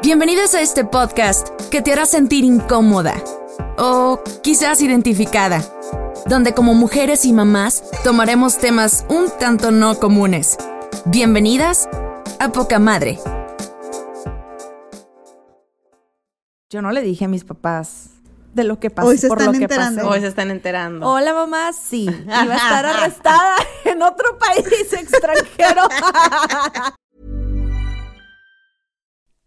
Bienvenidos a este podcast que te hará sentir incómoda o quizás identificada, donde como mujeres y mamás tomaremos temas un tanto no comunes. Bienvenidas a Poca Madre. Yo no le dije a mis papás de lo que pasó Hoy se por están lo que enterando. pasó. Hoy se están enterando. Hola mamá, sí, iba a estar arrestada en otro país extranjero.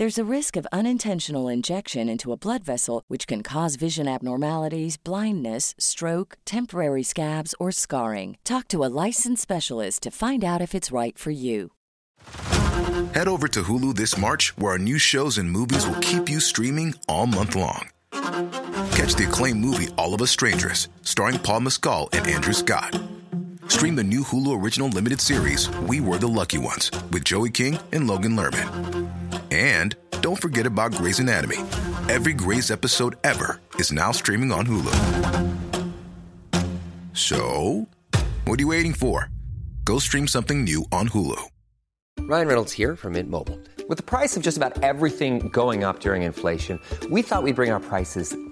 There's a risk of unintentional injection into a blood vessel, which can cause vision abnormalities, blindness, stroke, temporary scabs, or scarring. Talk to a licensed specialist to find out if it's right for you. Head over to Hulu this March, where our new shows and movies will keep you streaming all month long. Catch the acclaimed movie All of Us Strangers, starring Paul Mescal and Andrew Scott. Stream the new Hulu original limited series We Were the Lucky Ones with Joey King and Logan Lerman. And don't forget about Grey's Anatomy. Every Grey's episode ever is now streaming on Hulu. So, what are you waiting for? Go stream something new on Hulu. Ryan Reynolds here from Mint Mobile. With the price of just about everything going up during inflation, we thought we'd bring our prices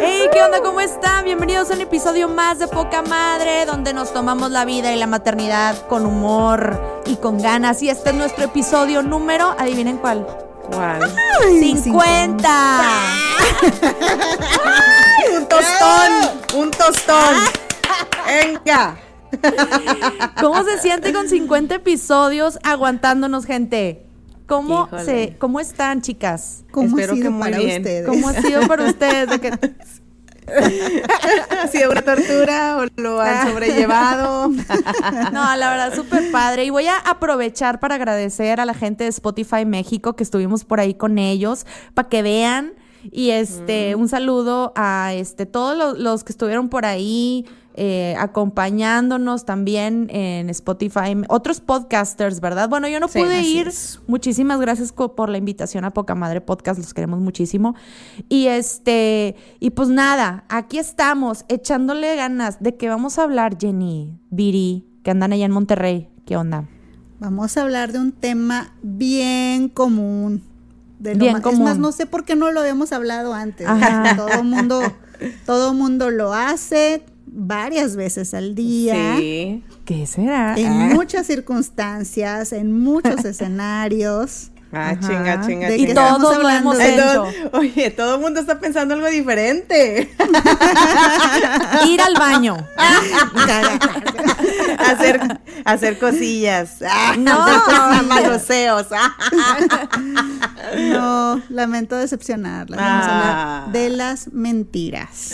Hey, ¿qué onda? ¿Cómo están? Bienvenidos a un episodio más de Poca Madre, donde nos tomamos la vida y la maternidad con humor y con ganas. Y este es nuestro episodio número, adivinen cuál. ¿Cuál? 50. un tostón, un tostón. Venga. ¿Cómo se siente con 50 episodios aguantándonos, gente? ¿Cómo, Híjole. se, ¿Cómo están, chicas? ¿Cómo Espero ha sido que muy para bien. ustedes? ¿Cómo ha sido para ustedes? De que- ¿Ha sido una tortura o lo han sobrellevado? No, la verdad, súper padre. Y voy a aprovechar para agradecer a la gente de Spotify México que estuvimos por ahí con ellos, para que vean. Y este, un saludo a este, todos los, los que estuvieron por ahí eh, acompañándonos también en Spotify. Otros podcasters, ¿verdad? Bueno, yo no Sí, pude ir. es. Muchísimas gracias por la invitación a Poca Madre Podcast, los queremos muchísimo. Y este, y pues nada, aquí estamos, echándole ganas de que vamos a hablar, Jenny, Viri, que andan allá en Monterrey. ¿Qué onda? Vamos a hablar de un tema bien común. De lo Bien Es común. más, no sé por qué no lo habíamos hablado antes. Todo mundo, todo mundo lo hace varias veces al día. Sí. ¿Qué será? En muchas circunstancias, en muchos escenarios. Ah, Ajá. chinga, chinga, ¿De Y chinga. estamos todos lo hemos hecho. oye, todo el mundo está pensando algo diferente. Ir al baño. hacer, hacer cosillas. Ah, No. manoseos. Ah. No, lamento decepcionarla. Vamos a Ah. hablar de las mentiras.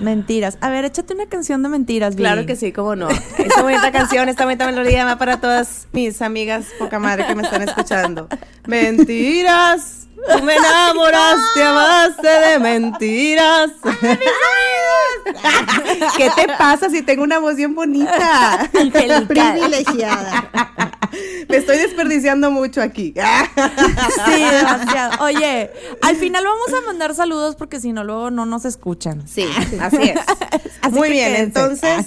Mentiras. A ver, échate una canción de mentiras. Claro que sí, cómo no. Esta bonita canción, esta bonita melodía va para todas mis amigas poca madre que me están escuchando. Mentiras. Tú me enamoraste a base de mentiras. ¿Qué te pasa si tengo una voz bien bonita? Privilegiada. Me estoy desperdiciando mucho aquí. Sí, demasiado. Oye, al final vamos a mandar saludos porque si no, luego no nos escuchan. Sí, así es. Así Muy bien, quédense. entonces,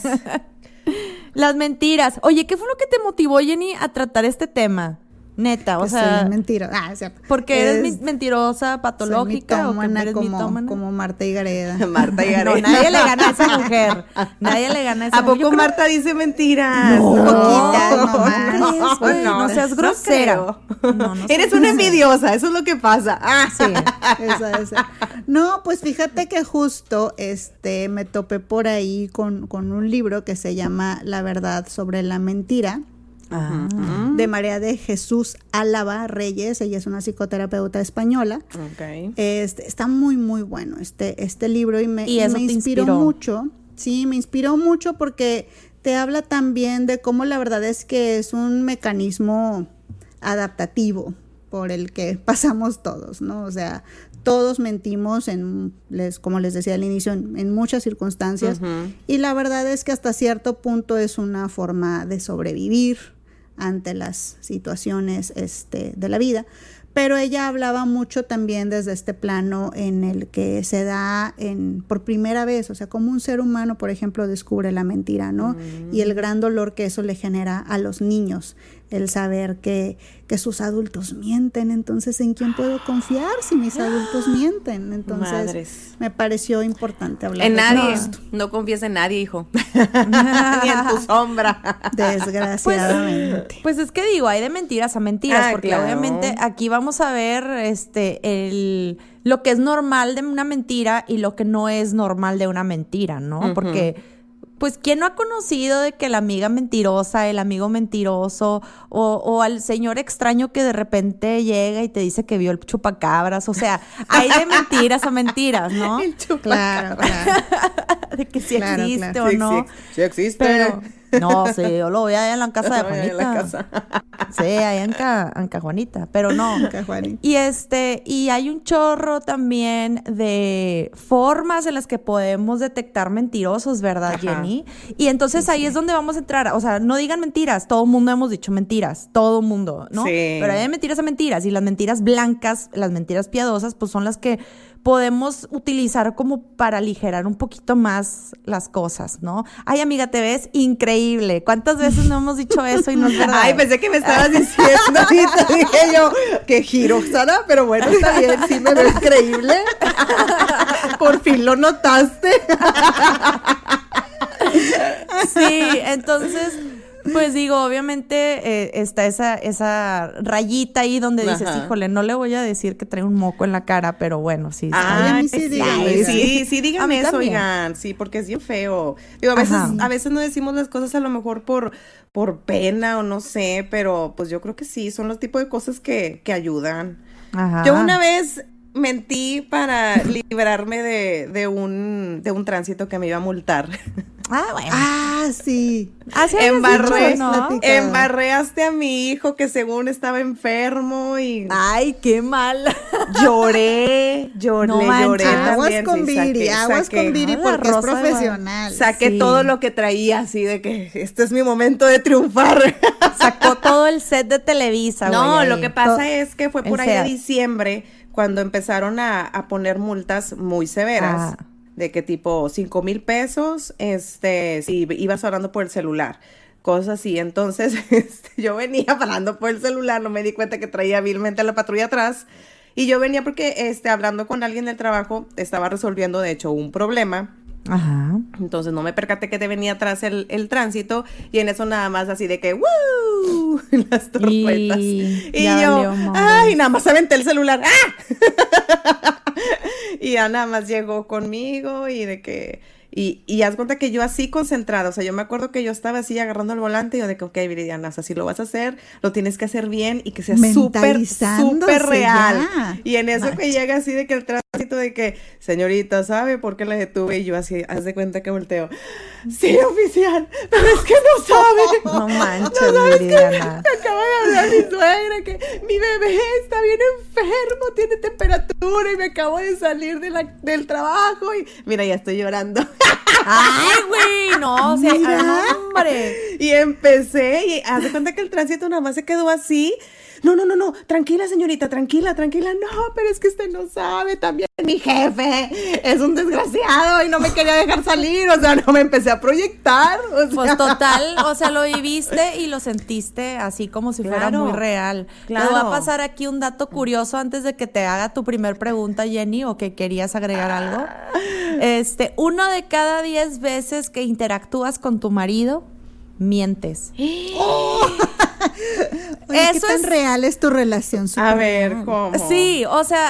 Las mentiras. Oye, ¿qué fue lo que te motivó, Jenny, a tratar este tema? Neta, o que sea, soy mentira. Ah, porque eres Es- mentirosa, soy patológica o que mitómana eres como, mitómana. como Marta y Gareda. Marta y No, Gareda. nadie le gana a esa mujer. Nadie le gana a esa ¿A mujer. Yo poco creo- Marta dice mentiras? No, poquitas no, nomás. no, no seas grosera. creo. No, no Eres una envidiosa, eso es lo que pasa. Ah, Sí. Esa, esa. No, pues fíjate que justo este me topé por ahí con, con un libro que se llama La verdad sobre la mentira. Ah. de María de Jesús Álava Reyes, ella es una psicoterapeuta española. Ok. Este, está muy, muy bueno este, este libro y me, ¿Y me inspiró, inspiró? mucho. Sí, me inspiró mucho porque te habla también de cómo la verdad es que es un mecanismo adaptativo por el que pasamos todos, ¿no? O sea, todos mentimos en, les, como les decía al inicio, en, en muchas circunstancias y la verdad es que hasta cierto punto es una forma de sobrevivir ante las situaciones este, de la vida. Pero ella hablaba mucho también desde este plano en el que se da en, por primera vez, o sea, como un ser humano, por ejemplo, descubre la mentira, ¿no? Y el gran dolor que eso le genera a los niños, el saber que, que sus adultos mienten, entonces, ¿en quién puedo confiar si mis adultos mienten? Entonces, Madres. me pareció importante hablar En de nadie. esto, No confíes en nadie, hijo. Ni en tu sombra. desgraciadamente. Pues es que digo, hay de mentiras a mentiras, Ah, porque claro. obviamente aquí vamos a ver este el lo que es normal de una mentira y lo que no es normal de una mentira, ¿no? Porque pues quién no ha conocido de que la amiga mentirosa, el amigo mentiroso o, o al señor extraño que de repente llega y te dice que vio el chupacabras, o sea, hay de mentiras a mentiras, ¿no? El chupa- Claro, claro. de que si Claro, existe o Sí, no. sí, sí existe. Pero no, sí, yo lo voy allá en la casa de Juanita. en la casa. Sí, allá en, ca, en Cajuanita, pero no. Cajuanita. Y este, y hay un chorro también de formas en las que podemos detectar mentirosos, ¿verdad, Ajá. Jenny? Y entonces ahí es donde vamos a entrar. O sea, no digan mentiras, todo el mundo hemos dicho mentiras, todo el mundo, ¿no? Sí. Pero hay mentiras a mentiras, y las mentiras blancas, las mentiras piadosas, pues son las que podemos utilizar como para aligerar un poquito más las cosas, ¿no? Ay, amiga, te ves increíble. ¿Cuántas veces no hemos dicho eso y no es verdad? Ay, pensé que me estabas diciendo ahorita. Dije yo, que giro, Sara, pero bueno, está bien, sí me veo increíble. Por fin lo notaste. Sí, entonces, pues digo, obviamente eh, está esa, esa rayita ahí donde dices, Ajá. híjole, no le voy a decir que trae un moco en la cara, pero bueno, sí. Ay, a mí sí, sí, díganme sí, díganme eso, también. oigan, sí, porque es bien feo. Digo, a veces, Ajá. a veces no decimos las cosas a lo mejor por, por pena o no sé, pero pues yo creo que sí, son los tipos de cosas que, que ayudan. Ajá. Yo una vez mentí para librarme de, de un, de un tránsito que me iba a multar. Ah, bueno. Ah, sí. Así Embarré, dicho, embarreaste a mi hijo que según estaba enfermo y Ay, qué mal. lloré, lloré, No lloré. Aguas también, con Viri, aguas saqué- con Viri porque es rosa, profesional. Saqué Sí. todo lo que traía así de que este es mi momento de triunfar. Sacó todo el set de Televisa, No, güey, lo que pasa To- es que fue el por ahí de diciembre cuando empezaron a, a poner multas muy severas. Ah. De que tipo cinco mil pesos, este, si ibas hablando por el celular. Cosas así. Entonces, este, yo venía hablando por el celular, no me di cuenta que traía vilmente la patrulla atrás. Y yo venía porque, este, hablando con alguien del trabajo, estaba resolviendo, de hecho, un problema. Ajá. Entonces no me percaté que te venía atrás el, el tránsito y en eso nada más así de que ¡Woo! Las torpetas. Y yo, valió. ¡ay! Nada más aventé el celular. ¡Ah! y ya nada más llegó conmigo y de que. Y, y haz cuenta que yo así concentrada, o sea, yo me acuerdo que yo estaba así agarrando el volante y yo de que, ok, Viridiana, o sea, si lo vas a hacer, lo tienes que hacer bien y que sea súper, súper real. ya. Y en eso que llega así de que el tránsito de que, señorita, ¿sabe por qué la detuve? Y yo así, haz de cuenta que volteo. Sí, oficial, pero es que no sabe. No manches, No sabes que Viridiana. me acaba mi suegra que mi bebé está bien enfermo, tiene temperatura y me acabo de salir de la- del trabajo y mira, ya estoy llorando. Ay, güey, no, o sea, no, hombre. Y empecé y haz de cuenta que el tránsito nada más se quedó así. No, no, no, no, tranquila señorita, tranquila, tranquila. No, pero es que usted no sabe, también mi jefe es un desgraciado y no me quería dejar salir, o sea, no me empecé a proyectar. o Pues total, o sea, lo viviste y lo sentiste así como si fuera muy real. Te claro. voy a pasar aquí un dato curioso antes de que te haga tu primer pregunta, Jenny, o que querías agregar algo. Este, uno de cada diez veces que interactúas con tu marido, mientes. Oye, ¿qué Eso tan es- real es tu relación? A ver, real. ¿cómo? Sí, o sea,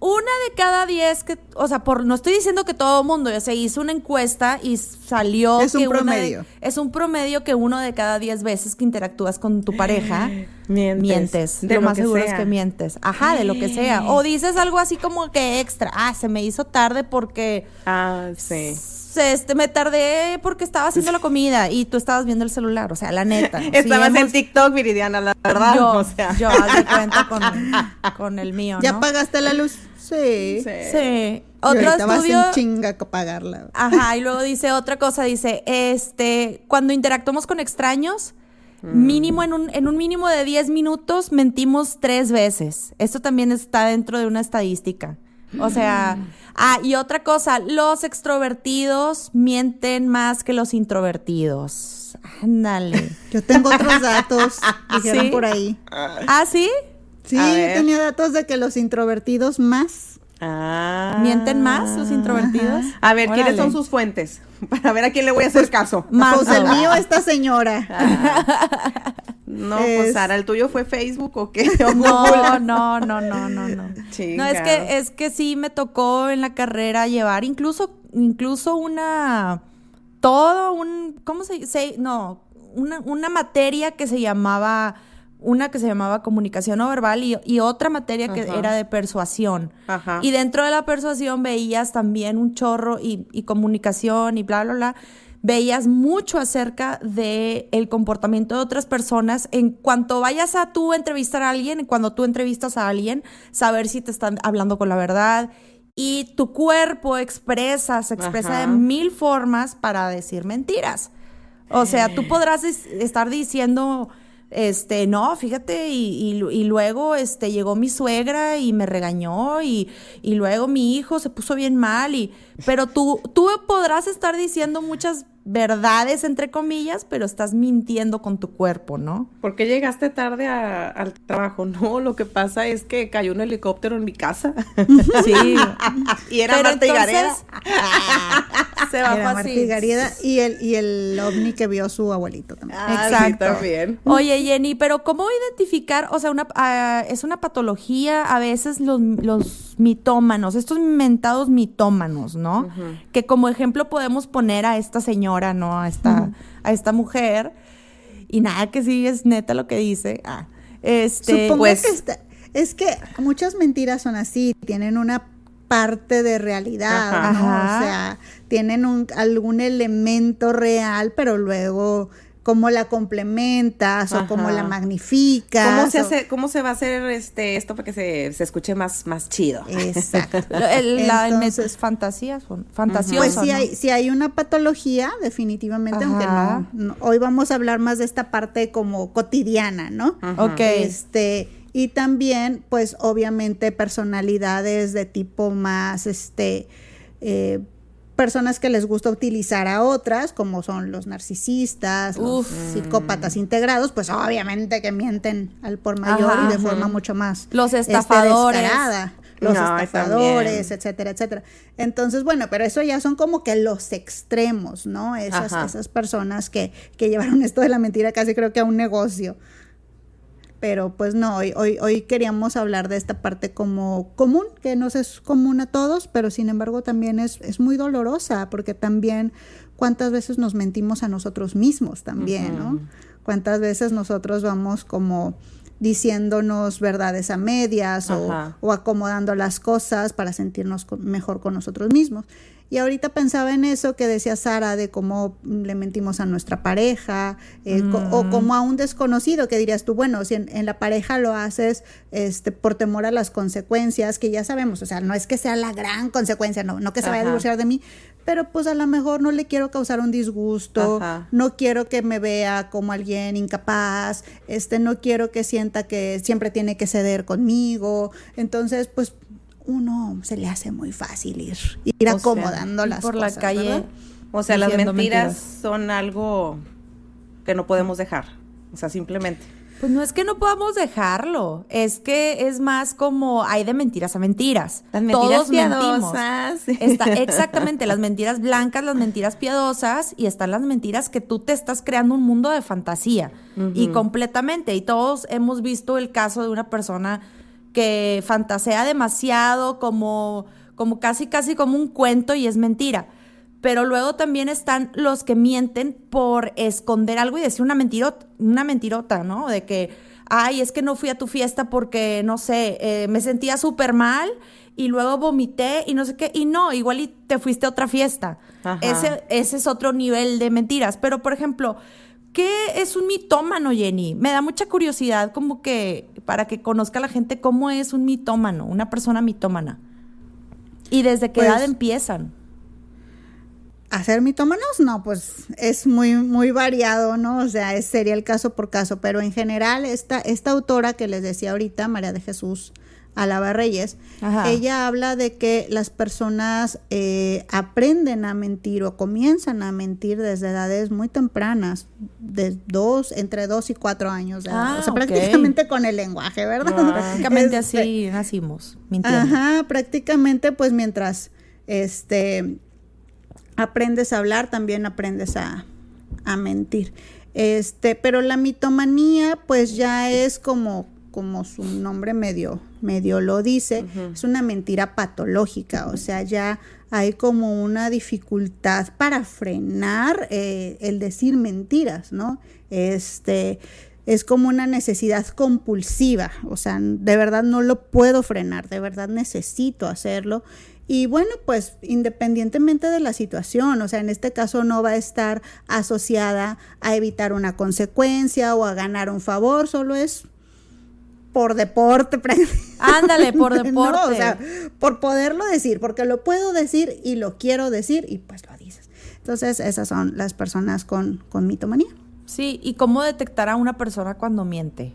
una de cada diez que, o sea, por, no estoy diciendo que todo el mundo, ya se hizo una encuesta y salió Es un que una de- promedio. es un promedio que uno de cada diez veces que interactúas con tu pareja Mientes. mientes. De lo, lo más seguro sea. es que mientes. Ajá, de lo que sea. O dices algo así como que extra. Ah, se me hizo tarde porque Ah, sí. se- este, me tardé porque estaba haciendo la comida y tú estabas viendo el celular. O sea, la neta. Estabas en hemos- TikTok, Viridiana, la verdad. Yo, o sea. yo haz de cuenta con, con el mío, ¿Ya ¿no? pagaste la luz? Sí. Sí. Sí. Y Otro vas estudio. en chinga pagarla. Ajá, y luego dice otra cosa, dice, este, cuando interactuamos con extraños, mínimo en un, en un mínimo de 10 minutos mentimos tres veces. Esto también está dentro de una estadística. O sea, ah, y otra cosa, los extrovertidos mienten más que los introvertidos. Ándale. Yo tengo otros datos, dijeron ¿Sí? por ahí. ¿Ah, sí? Sí, yo tenía datos de que los introvertidos más. Ah. ¿Mienten más los introvertidos? A ver, ¿quiénes son sus fuentes? Para ver a quién le voy a hacer caso. Más Pues el mío, esta señora. No, pues Es- Sara, ¿el tuyo fue Facebook o qué? ¿O No, no, no, no, no, no. No, es que, es que sí me tocó en la carrera llevar incluso, incluso una, todo un, ¿cómo se dice? No, una, una materia que se llamaba, una que se llamaba comunicación no verbal y, y otra materia que Ajá. era de persuasión. Ajá. Y dentro de la persuasión veías también un chorro y, y comunicación y bla, bla, bla. Veías mucho acerca de el comportamiento de otras personas en cuanto vayas a tú entrevistar a alguien, cuando tú entrevistas a alguien, saber si te están hablando con la verdad. Y tu cuerpo expresa, se expresa Ajá. de mil formas para decir mentiras. O sea, tú podrás es- estar diciendo, este, no, fíjate, y, y lu- y luego este, llegó mi suegra y me regañó, y, y luego mi hijo se puso bien mal, y, pero tú, tú podrás estar diciendo muchas verdades, entre comillas, pero estás mintiendo con tu cuerpo, ¿no? ¿Por qué llegaste tarde a- al trabajo? No, lo que pasa es que cayó un helicóptero en mi casa. Sí. y era Pero Marta y entonces, se bajó Era Marta así. y Gareda y el, y el ovni que vio su abuelito también. Ah, sí, Exacto. también. Oye, Jenny, pero ¿cómo identificar? O sea, una, ah, es una patología a veces los, los mitómanos, estos mentados mitómanos, ¿no? Que como ejemplo podemos poner a esta señora, ¿no? A esta, a esta mujer. Y nada, que sí es neta lo que dice. Ah, este, Supongo pues- que está- es que muchas mentiras son así, tienen una parte de realidad, Ajá. ¿no? Ajá. O sea, tienen un, algún elemento real, pero luego cómo la complementas o cómo Ajá. la magnificas. ¿Cómo se o- hace, cómo se va a hacer este esto para que se, se escuche más, más chido? Exacto. el, la- el Entonces- fantasías, son- fantasioso, Pues sí ¿no? hay, sí hay una patología, definitivamente, aunque Ajá. no, no- Hoy vamos a hablar más de esta parte como cotidiana, ¿no? Ok. Este, y también, pues, obviamente, personalidades de tipo más, este, eh, personas que les gusta utilizar a otras, como son los narcisistas, los Uf. psicópatas integrados, pues obviamente que mienten al por mayor Ajá. y de forma mucho más Los este, estafadores. descarada. Los No, estafadores, también. etcétera, etcétera. Entonces, bueno, pero eso ya son como que los extremos, ¿no? Esas, Ajá. esas personas que, que llevaron esto de la mentira casi creo que a un negocio. Pero pues no, hoy, hoy, hoy queríamos hablar de esta parte como común, que nos es común a todos, pero sin embargo también es, es muy dolorosa, porque también cuántas veces nos mentimos a nosotros mismos también, ¿no? Cuántas veces nosotros vamos como diciéndonos verdades a medias o, o acomodando las cosas para sentirnos mejor con nosotros mismos. Y ahorita pensaba en eso que decía Sara, de cómo le mentimos a nuestra pareja, eh, co- o como a un desconocido, que dirías tú, bueno, si en, en la pareja lo haces este, por temor a las consecuencias, que ya sabemos, o sea, no es que sea la gran consecuencia, no, no que se vaya a divorciar de mí, pero pues a lo mejor no le quiero causar un disgusto, Ajá. no quiero que me vea como alguien incapaz, este, no quiero que sienta que siempre tiene que ceder conmigo, entonces, pues uno se le hace muy fácil ir, ir O acomodando las por la cosas, calle. ¿verdad? O sea, las mentiras, mentiras. son algo que no podemos dejar. O sea, simplemente. Pues no es que no podamos dejarlo, es que es más como hay de mentiras a mentiras. Las mentiras Todos mentimos. piadosas. Está, exactamente, las mentiras blancas, las mentiras piadosas y están las mentiras que tú te estás creando un mundo de fantasía y completamente. Y todos hemos visto el caso de una persona que fantasea demasiado como, como casi, casi como un cuento y es mentira. Pero luego también están los que mienten por esconder algo y decir una mentirota, una mentirota, ¿no? De que, ay, es que no fui a tu fiesta porque, no sé, eh, me sentía súper mal y luego vomité y no sé qué. Y no, igual y te fuiste a otra fiesta. Ese, ese es otro nivel de mentiras. Pero, por ejemplo, ¿qué es un mitómano, Jenny? Me da mucha curiosidad como que para que conozca la gente cómo es un mitómano, una persona mitómana. Y desde qué Pues- edad empiezan. hacer mitómanos, no, pues es muy, muy variado, ¿no? O sea, sería el caso por caso, pero en general esta, esta autora que les decía ahorita, María de Jesús Alaba Reyes, Ajá. ella habla de que las personas eh, aprenden a mentir o comienzan a mentir desde edades muy tempranas, de dos, entre dos y cuatro años de edad. Ah, o sea, ok. prácticamente con el lenguaje, ¿verdad? Prácticamente Este, así nacimos, mintiendo. Ajá, prácticamente pues mientras este aprendes a hablar, también aprendes a, a mentir. Este, pero la mitomanía pues ya es como como su nombre medio medio lo dice, es una mentira patológica, o sea, ya hay como una dificultad para frenar eh, el decir mentiras, ¿no? Este, es como una necesidad compulsiva, o sea, de verdad no lo puedo frenar, de verdad necesito hacerlo. Y bueno, pues independientemente de la situación, o sea, en este caso no va a estar asociada a evitar una consecuencia o a ganar un favor, solo es por deporte. Ándale, por deporte. O sea, por poderlo decir, porque lo puedo decir y lo quiero decir y pues lo dices. Entonces, esas son las personas con, con mitomanía. Sí, ¿y cómo detectar a una persona cuando miente?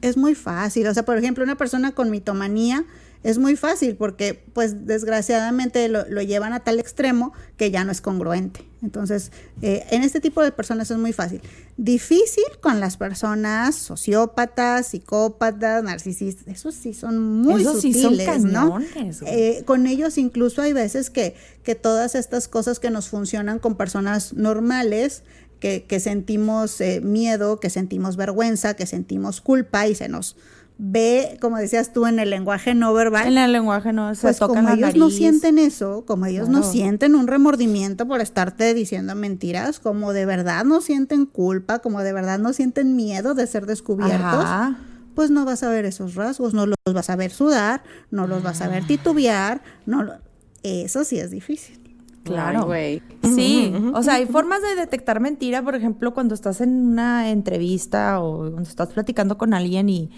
Es muy fácil, o sea, por ejemplo, una persona con mitomanía es muy fácil porque, pues, desgraciadamente lo, lo llevan a tal extremo que ya no es congruente. Entonces, eh, en este tipo de personas es muy fácil. Difícil con las personas sociópatas, psicópatas, narcisistas. Esos sí son muy Esos sí son sutiles, ¿no? Eh, con ellos incluso hay veces que, que todas estas cosas que nos funcionan con personas normales, que, que sentimos eh, miedo, que sentimos vergüenza, que sentimos culpa y se nos ve, como decías tú, en el lenguaje no verbal. En el lenguaje no se Pues tocan como la ellos no sienten eso, como ellos no sienten un remordimiento por estarte diciendo mentiras, como de verdad no sienten culpa, como de verdad no sienten miedo de ser descubiertos, Ajá. pues no vas a ver esos rasgos, no los vas a ver sudar, no los vas a Ah. ver titubear, no lo- eso sí es difícil. Claro. Güey. Sí, o sea, hay formas de detectar mentira, por ejemplo, cuando estás en una entrevista o cuando estás platicando con alguien y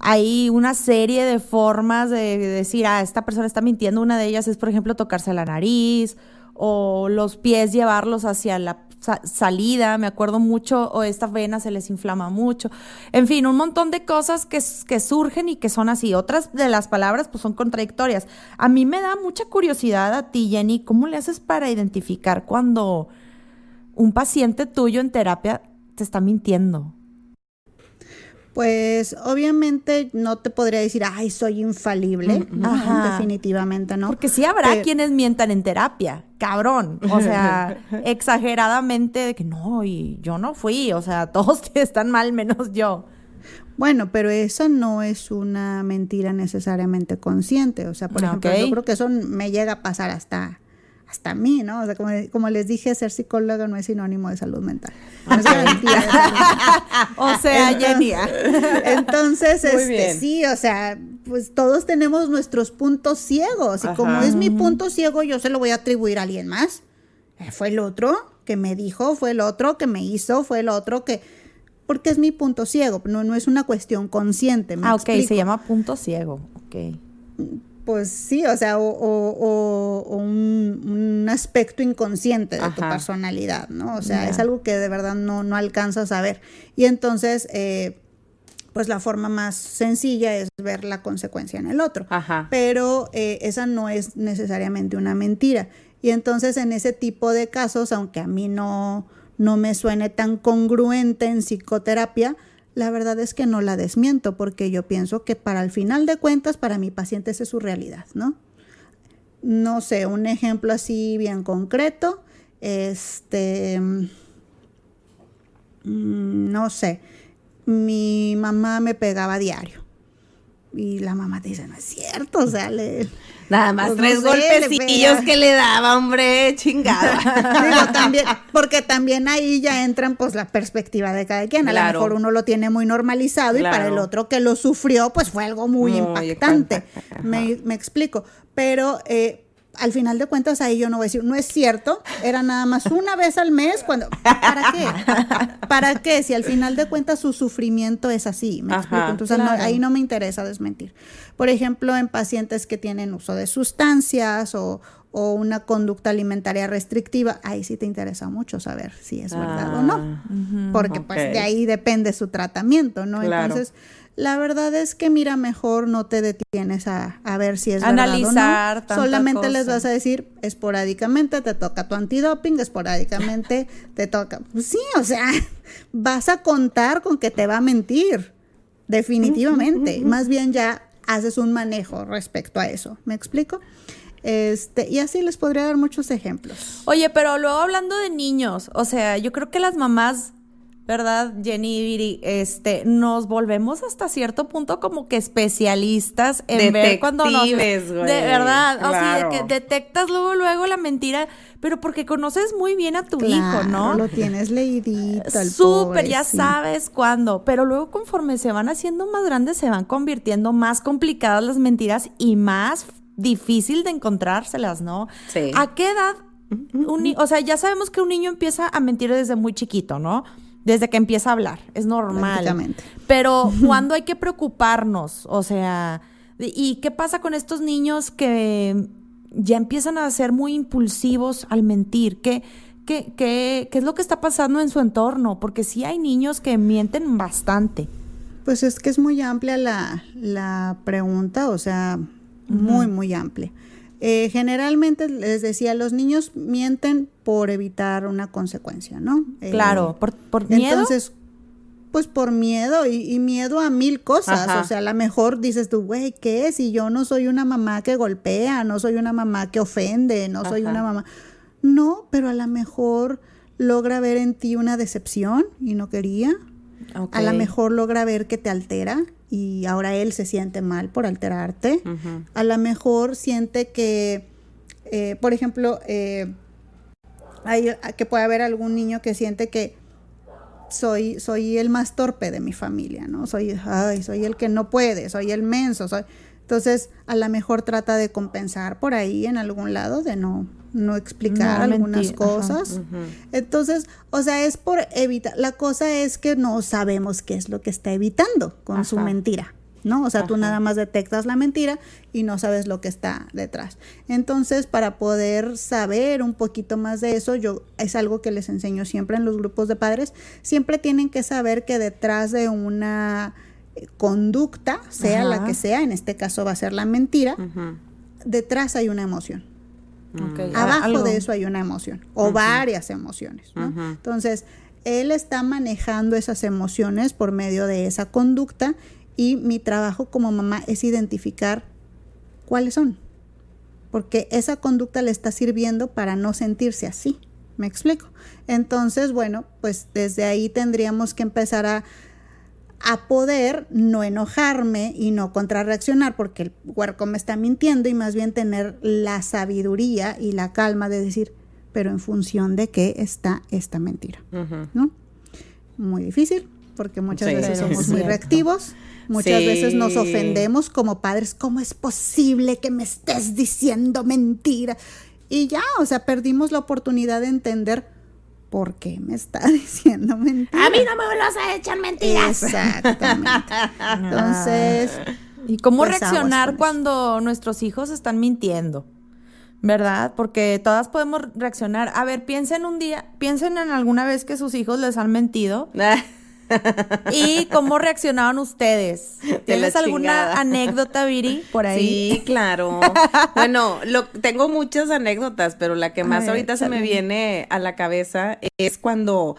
hay una serie de formas de decir, ah, esta persona está mintiendo. Una de ellas es, por ejemplo, tocarse la nariz o los pies llevarlos hacia la sa- salida, me acuerdo mucho, o esta vena se les inflama mucho. En fin, un montón de cosas que, que surgen y que son así. Otras de las palabras pues son contradictorias. A mí me da mucha curiosidad a ti, Jenny, ¿cómo le haces para identificar cuando un paciente tuyo en terapia te está mintiendo? Pues obviamente no te podría decir, ay, soy infalible, No, Ajá. definitivamente no. Porque sí habrá Pero- quienes mientan en terapia, cabrón. O sea, exageradamente de que no, y yo no fui. O sea, todos están mal menos yo. Bueno, pero esa no es una mentira necesariamente consciente. O sea, por ejemplo, yo creo que eso me llega a pasar hasta, hasta a mí, ¿no? O sea, como, como les dije, ser psicóloga no es sinónimo de salud mental. No. O sea, Jenny. Entonces, Muy este, bien. sí, o sea, pues todos tenemos nuestros puntos ciegos. Y como es mi punto ciego, yo se lo voy a atribuir a alguien más. Eh, Fue el otro que me dijo, fue el otro que me hizo, fue el otro que... Porque es mi punto ciego, no, no es una cuestión consciente. ¿me Ah, ok, explico? se llama punto ciego. Ok. Pues sí, o sea, o, o- o- o un, un aspecto inconsciente de tu personalidad, ¿no? O sea, es algo que de verdad no, no alcanzas a ver. Y entonces, eh, pues la forma más sencilla es ver la consecuencia en el otro. Ajá. Pero eh, esa no es necesariamente una mentira. Y entonces en ese tipo de casos, aunque a mí no, no me suene tan congruente en psicoterapia, la verdad es que no la desmiento porque yo pienso que para el final de cuentas, para mi paciente esa es su realidad, ¿no? No sé, un ejemplo así bien concreto, este, mm, no sé, mi mamá me pegaba a diario. Y la mamá te dice, no es cierto, o sea, le... Nada más pues, no tres sé, le golpecillos que le daba, hombre, chingada. Digo, también, porque también ahí ya entran pues la perspectiva de cada quien. A Claro. lo mejor uno lo tiene muy normalizado y para el otro que lo sufrió pues fue algo muy, Muy impactante. impactante, Me, me explico. Pero eh, al final de cuentas ahí yo no voy a decir, no es cierto, era nada más una vez al mes cuando... ¿Para qué? ¿Para qué? Si al final de cuentas su sufrimiento es así. ¿Me Ajá, explico? Entonces no- ahí no me interesa desmentir. Por ejemplo, en pacientes que tienen uso de sustancias o, o una conducta alimentaria restrictiva, ahí sí te interesa mucho saber si es verdad o no. Porque pues de ahí depende su tratamiento, ¿no? Claro. Entonces, la verdad es que mira, mejor no te detienes a, a ver si es Analizar verdad o no. Solamente les vas a decir, esporádicamente te toca tu antidoping, esporádicamente te toca. Pues sí, o sea, vas a contar con que te va a mentir. Definitivamente. Más bien ya haces un manejo respecto a eso. ¿Me explico? Este, y así les podría dar muchos ejemplos. Oye, pero luego hablando de niños, o sea, yo creo que las mamás, ¿verdad, Jenny? Este, nos volvemos hasta cierto punto como que especialistas en ver cuando nos... De verdad, o sea, de claro. que detectas luego, luego la mentira, pero porque conoces muy bien a tu hijo, ¿no? Lo tienes leidito. Súper, pobre, ya sí. sabes cuándo. Pero luego conforme se van haciendo más grandes, se van convirtiendo más complicadas las mentiras y más difícil de encontrárselas, ¿no? Sí. ¿A qué edad? un o sea, ya sabemos que un niño empieza a mentir desde muy chiquito, ¿no? Desde que empieza a hablar, es normal. Pero cuando hay que preocuparnos, o sea, ¿y qué pasa con estos niños que ya empiezan a ser muy impulsivos al mentir? ¿Qué, qué, qué, qué es lo que está pasando en su entorno? Porque sí hay niños que mienten bastante. Pues es que es muy amplia la, la pregunta, o sea, muy, muy amplia. Eh, generalmente les decía, los niños mienten por evitar una consecuencia, ¿no? Eh, Claro, por, por miedo. Entonces, pues por miedo y, y miedo a mil cosas. Ajá. O sea, a lo mejor dices tú, güey, ¿qué? Si yo no soy una mamá que golpea, no soy una mamá que ofende, no soy una mamá. No, pero a lo mejor logra ver en ti una decepción y no quería. A lo mejor logra ver que te altera y ahora él se siente mal por alterarte. A lo mejor siente que, eh, por ejemplo, eh, hay, que puede haber algún niño que siente que soy, soy el más torpe de mi familia, ¿no? Soy, ay, soy el que no puede, soy el menso, soy... Entonces, a lo mejor trata de compensar por ahí en algún lado, de no, no explicar No algunas ajá. cosas. Entonces, o sea, es por evitar. La cosa es que no sabemos qué es lo que está evitando con su mentira, ¿no? O sea, tú nada más detectas la mentira y no sabes lo que está detrás. Entonces, para poder saber un poquito más de eso, yo es algo que les enseño siempre en los grupos de padres. Siempre tienen que saber que detrás de una eh, conducta, sea la que sea, en este caso va a ser la mentira, detrás hay una emoción. Ok, Abajo algo. de eso hay una emoción o varias emociones. ¿no? Entonces, él está manejando esas emociones por medio de esa conducta y mi trabajo como mamá es identificar cuáles son. Porque esa conducta le está sirviendo para no sentirse así. ¿Me explico? Entonces, bueno, pues desde ahí tendríamos que empezar a, a poder no enojarme y no contrarreaccionar porque el huerco me está mintiendo y más bien tener la sabiduría y la calma de decir, pero en función de qué está esta mentira, ¿no? Muy difícil porque muchas Sí, veces somos muy reactivos, muchas Sí. veces nos ofendemos como padres, ¿cómo es posible que me estés diciendo mentira? Y ya, o sea, perdimos la oportunidad de entender por qué me está diciendo mentira. A mí no me vuelvas a echar mentiras. Exactamente. Entonces, ¿Y cómo Pues reaccionar cuando nuestros hijos están mintiendo? ¿Verdad? Porque todas podemos reaccionar. A ver, piensen un día, piensen en alguna vez que sus hijos les han mentido ¿Y cómo reaccionaron ustedes? ¿Tienes alguna chingada. anécdota, Viri, por ahí? Sí, claro. bueno, lo, tengo muchas anécdotas, pero la que más ver, ahorita se me viene a la cabeza es cuando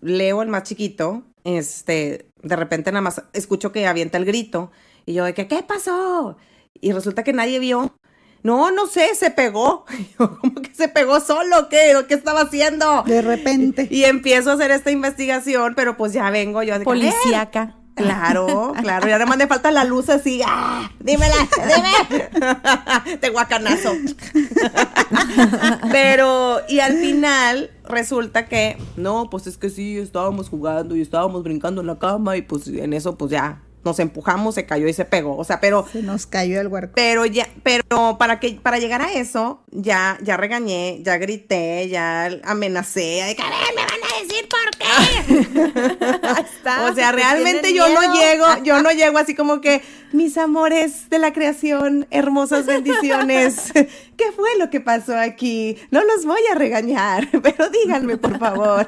Leo, el más chiquito, este, de repente nada más escucho que avienta el grito y yo de que, ¿qué pasó? Y resulta que nadie vio. No, no sé, se pegó. Yo, ¿Cómo que se pegó solo? ¿Qué? ¿Qué estaba haciendo? De repente. Y empiezo a hacer esta investigación, pero pues ya vengo yo de que, "A ver, Policíaca. Claro, claro. Y ahora más me falta la luz así. ¡Ah! Dímela, dime. Te guacanazo. Pero, y al final resulta que, no, pues es que sí, estábamos jugando y estábamos brincando en la cama y pues en eso pues ya nos empujamos, se cayó y se pegó. O sea, pero Se nos cayó el huerco. pero ya, pero para que para llegar a eso, ya, ya regañé, ya grité, ya amenacé, de que a ver, me van a decir por qué. está, o sea, te realmente yo no llego, yo no llego así como que, mis amores de la creación, hermosas bendiciones. ¿Qué fue lo que pasó aquí? No los voy a regañar, pero díganme, por favor.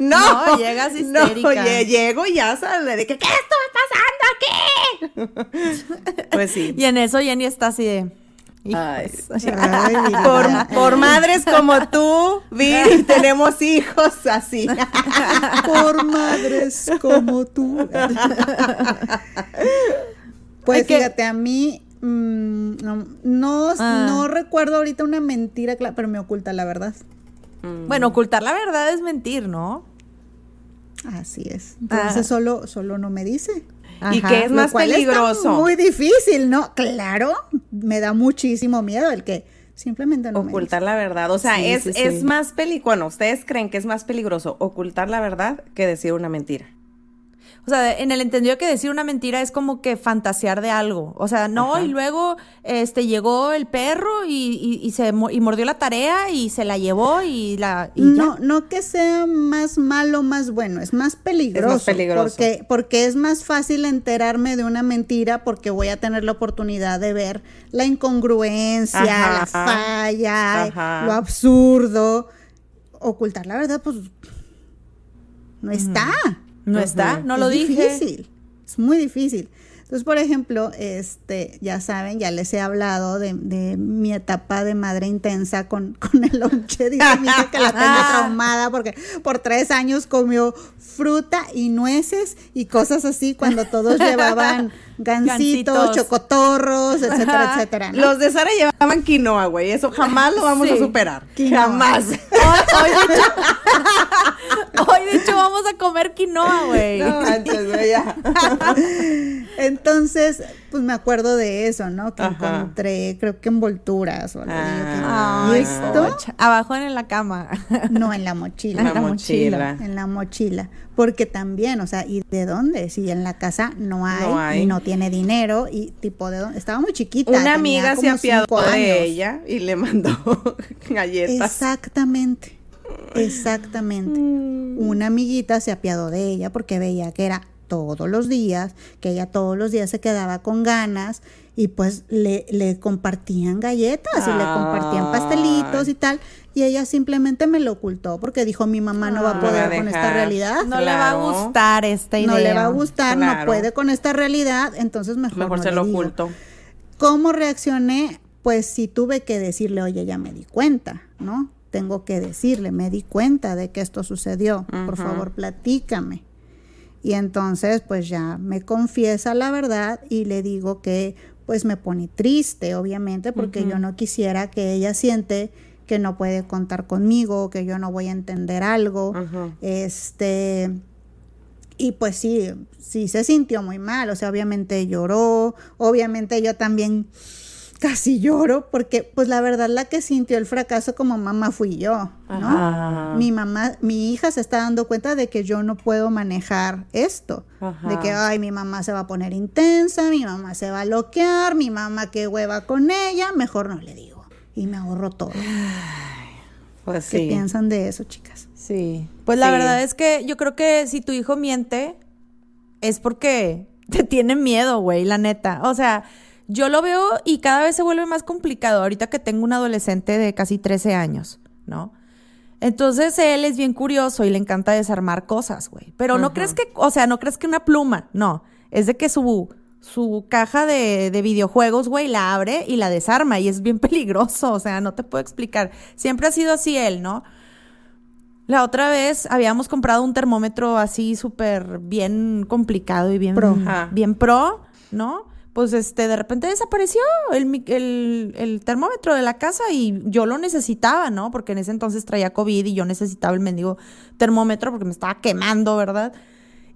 no, No, llegas No, histérica. lle- llego y ya sale de que, ¿qué está pasando aquí? pues sí. Y en eso Jenny está así de... Ay, por, por madres como tú, Viri, tenemos hijos así. Por madres como tú. Pues fíjate, a mí mm, no, no, Ah. no recuerdo ahorita una mentira, clara, pero me oculta la verdad. Bueno, ocultar la verdad es mentir, ¿no? Así es. Entonces Ah. solo, solo no me dice. ¿Y qué es Lo más cual peligroso? muy difícil, ¿no? Claro, me da muchísimo miedo el que simplemente no Ocultar la verdad. O sea, Sí, es, sí, sí. es más peligroso. Bueno, ¿ustedes creen que es más peligroso ocultar la verdad que decir una mentira? O sea, en el entendido que decir una mentira es como que fantasear de algo. O sea, no, y luego este llegó el perro y, y- y se y mordió la tarea y se la llevó y la y me ya. No, no que sea más malo, más bueno, es más peligroso. peligroso. Porque, porque es más fácil enterarme de una mentira porque voy a tener la oportunidad de ver la incongruencia, Ajá. la falla, Ajá. lo absurdo. Ocultar la verdad, pues no está. No está, no lo es dije. difícil, es muy difícil. Entonces, por ejemplo, este, ya saben, ya les he hablado de, de mi etapa de madre intensa con, con el lonche. Dice mi hija que la tengo traumada porque por tres años comió fruta y nueces y cosas así cuando todos llevaban gancitos, Gancitos. chocotorros, etcétera, etcétera. ¿no? Los de Sara llevaban quinoa, güey. Eso jamás lo vamos Sí. a superar. Quinoa. Jamás. Hoy, hoy, de hecho, hoy, de hecho, vamos a comer quinoa, güey. No, antes, güey, ya. Entonces, pues me acuerdo de eso, ¿no? Que Ajá. encontré, creo que envolturas o algo. Ah. ¿Y esto? Abajo en la cama. No, en la mochila. En En la la mochila. En la mochila. Porque también, o sea, ¿y de dónde? Si en la casa no hay, No hay. y no tiene dinero y tipo de dónde. Estaba muy chiquita. Una amiga se apiadó de ella y le mandó galletas. Exactamente. Exactamente. Mm. Una amiguita se apiadó de ella porque veía que era todos los días, que ella todos los días se quedaba con ganas y pues le, le compartían galletas y le compartían pastelitos y tal. Y ella simplemente me lo ocultó porque dijo mi mamá no va a va poder a con esta realidad. No le va a gustar esta idea. No le va a gustar, no puede con esta realidad, entonces mejor, Mejor no se le lo digo. oculto. ¿Cómo reaccioné? Pues sí tuve que decirle, oye, ya me di cuenta, ¿no? Tengo que decirle, me di cuenta de que esto sucedió, por favor, platícame. Y entonces, pues ya me confiesa la verdad y le digo que, pues me pone triste, obviamente, porque yo no quisiera que ella siente que no puede contar conmigo, que yo no voy a entender algo. Este, y pues sí, sí se sintió muy mal, o sea, obviamente lloró, obviamente yo también casi lloro, porque pues la verdad la que sintió el fracaso como mamá fui yo, ¿no? Ajá. Mi mamá, mi hija se está dando cuenta de que yo no puedo manejar esto, de que, ay, mi mamá se va a poner intensa, mi mamá se va a bloquear, mi mamá qué hueva con ella, mejor no le digo, y me ahorro todo. Pues ¿Qué sí. piensan de eso, chicas? Sí. Pues la Sí. verdad es que yo creo que si tu hijo miente, es porque te tiene miedo, güey, la neta. O sea, yo lo veo y cada vez se vuelve más complicado. Ahorita que tengo un adolescente de casi 13 años, ¿no? Entonces él es bien curioso y le encanta desarmar cosas, güey. Pero no crees que, o sea, no crees que una pluma, no. Es de que su, su caja de, de videojuegos, güey, la abre y la desarma y es bien peligroso, o sea, no te puedo explicar. Siempre ha sido así él, ¿no? La otra vez habíamos comprado un termómetro así súper bien complicado y bien Pro. Bien pro, ¿no? Pues este, de repente desapareció el, el, el termómetro de la casa y yo lo necesitaba, ¿no? Porque en ese entonces traía COVID y yo necesitaba el mendigo termómetro porque me estaba quemando, ¿verdad?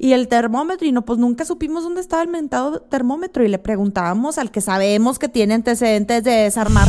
Y el termómetro, y no, pues nunca supimos dónde estaba el mentado termómetro y le preguntábamos al que sabemos que tiene antecedentes de desarmar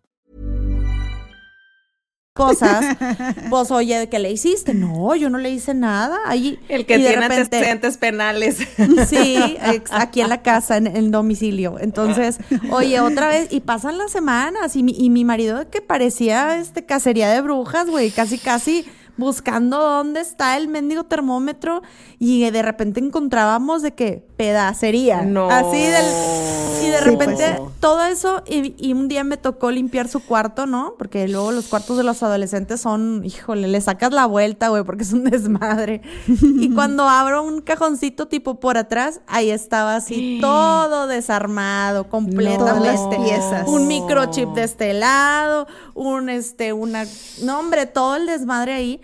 cosas. Pues, oye, ¿qué le hiciste? No, yo no le hice nada. Ahí, El que tiene repente- antecedentes penales. Sí, aquí en la casa, en el domicilio. Entonces, oye, otra vez, y pasan las semanas, y mi, y mi marido que parecía este cacería de brujas, güey, casi, casi buscando dónde está el mendigo termómetro, y de repente encontrábamos de que pedacería. No. Así del. Y de Sí, repente, pues, todo eso, y, y un día me tocó limpiar su cuarto, ¿no? Porque luego los cuartos de los adolescentes son, híjole, le sacas la vuelta, güey, porque es un desmadre. y cuando abro un cajoncito tipo por atrás, ahí estaba así todo desarmado, completamente. Todas las piezas. Un microchip de este lado, un este, una. No, hombre, todo el desmadre ahí.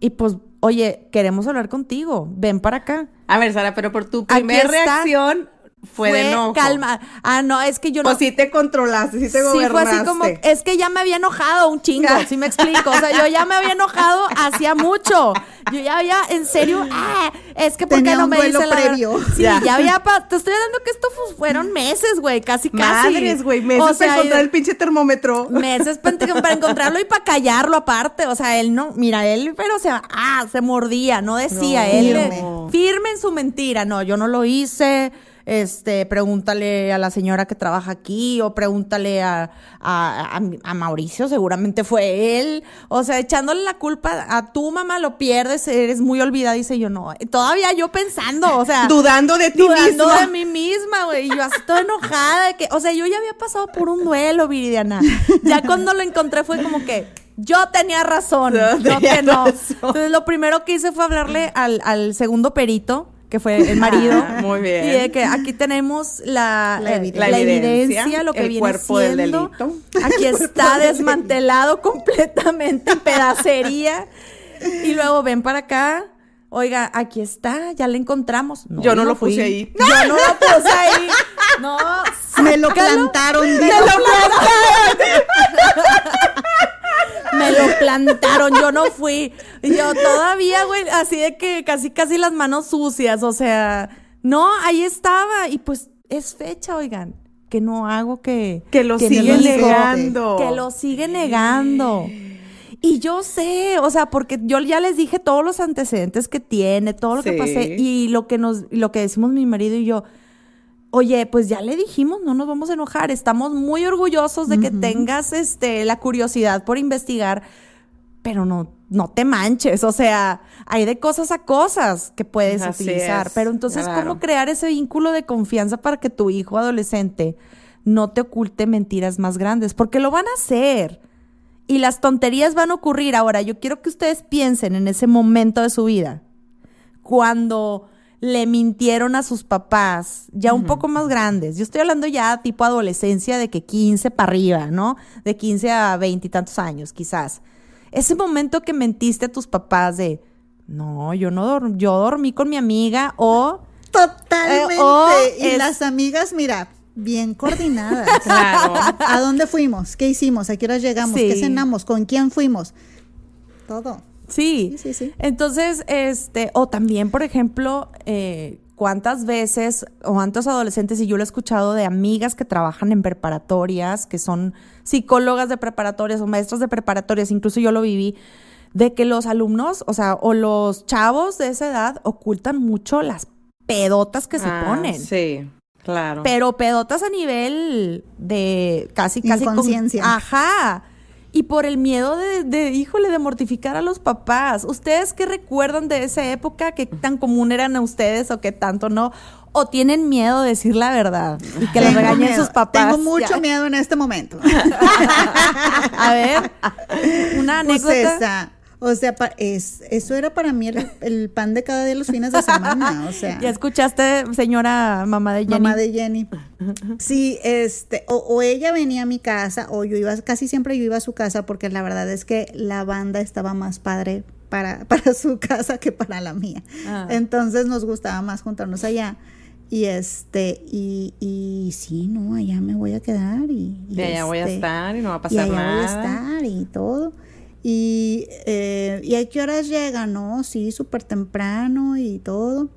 Y pues, oye, queremos hablar contigo. Ven para acá. A ver, Sara, pero por tu primera reacción fue, de enojo. calma. Ah, no, es que yo no. Pues sí te controlaste, sí te Sí, fue gobernaste. así como, es que ya me había enojado un chingo, ¿sí me explico? O sea, yo ya me había enojado hacía mucho. Yo ya había, en serio, ah, es que porque Tenía no un me duelo dice la previo. Sí, Ya. ya, había, pa- te estoy hablando que esto fu- fueron meses, güey, casi, casi. Madres, güey, meses O para encontrar el pinche termómetro. meses para, encontrarlo y para callarlo aparte. O sea, él no, mira, él, pero o sea, ah, se mordía, no decía, No. él Firme. firme en su mentira. No, yo no lo hice. Este, pregúntale a la señora que trabaja aquí o pregúntale a, a, a- a Mauricio, seguramente fue él. O sea, echándole la culpa a tu mamá, lo pierdes, eres muy olvidada. Dice yo, no, todavía yo pensando, o sea, Dudando de ti dudando misma. de mí misma, güey. Y yo así toda enojada de que, o sea, yo ya había pasado por un duelo, Viridiana. Ya cuando lo encontré fue como que yo tenía razón, No, no, tenía que no. razón. Entonces lo primero que hice fue hablarle al, al segundo perito, que fue el marido. Ah, muy bien. Y de que aquí tenemos la, La eh, evidencia. la evidencia, lo que el viene cuerpo del siendo. delito. Aquí está del desmantelado completamente en pedacería. Y luego ven para acá. Oiga, aquí está, ya le encontramos. Yo no lo fui. puse ahí. Yo no lo puse ahí. No, Me lo plantaron. Me lo plantaron. Me lo plantaron, yo no fui. Y yo todavía, güey, así de que casi, casi las manos sucias, o sea, no, ahí estaba. Y pues es fecha, oigan, que no hago que... Que lo sigue negando. Que lo sigue negando. Y yo sé, o sea, porque yo ya les dije todos los antecedentes que tiene, todo lo que pasé y lo que nos, lo que decimos mi marido y yo. Oye, pues ya le dijimos, no nos vamos a enojar. Estamos muy orgullosos de que tengas este la curiosidad por investigar, pero no no te manches, o sea, hay de cosas a cosas que puedes Así utilizar, es, pero entonces claro. cómo crear ese vínculo de confianza para que tu hijo adolescente no te oculte mentiras más grandes, porque lo van a hacer. y las tonterías van a ocurrir. Ahora, yo quiero que ustedes piensen en ese momento de su vida, cuando le mintieron a sus papás, ya un poco más grandes. Yo estoy hablando ya tipo adolescencia de que 15 para arriba, ¿no? De 15 a 20 y tantos años, quizás. Ese momento que mentiste a tus papás de, no, yo no dorm- yo dormí con mi amiga o Totalmente. Eh, o y es- las amigas, mira, bien coordinadas. Claro. ¿A dónde fuimos? ¿Qué hicimos? ¿A qué hora llegamos? Sí. ¿Qué cenamos? ¿Con quién fuimos? Todo. Sí. Sí, sí, sí. Entonces, este, o también, por ejemplo, eh, cuántas veces, o cuántos adolescentes, y yo lo he escuchado de amigas que trabajan en preparatorias, que son psicólogas de preparatorias o maestras de preparatorias, incluso yo lo viví, de que los alumnos, o sea, o los chavos de esa edad ocultan mucho las pedotas que se Ah, ponen. Sí, claro. Pero pedotas a nivel de casi, casi. con- Inconsciencia. Ajá. Y por el miedo de, de, híjole, de mortificar a los papás. ¿Ustedes qué recuerdan de esa época? ¿Qué tan común eran a ustedes o qué tanto no? ¿O tienen miedo de decir la verdad? Y que les regañen miedo, sus papás. Tengo mucho Ya. miedo en este momento. A ver, una Pues anécdota. esa, o sea, pa- es, eso era para mí el, el pan de cada día los fines de semana. O sea, ¿Ya escuchaste, señora mamá de Jenny? mamá de Jenny. Sí, este, o, o ella venía a mi casa, o yo iba, casi siempre yo iba a su casa, porque la verdad es que la banda estaba más padre para, para su casa que para la mía. Ah. Entonces nos gustaba más juntarnos allá. Y este, y, y sí, no, allá me voy a quedar y, y Y allá voy a este, estar y no va a y pasar allá voy a nada. estar y todo. Y, eh, ¿y a qué horas llega? No, sí, súper temprano y todo.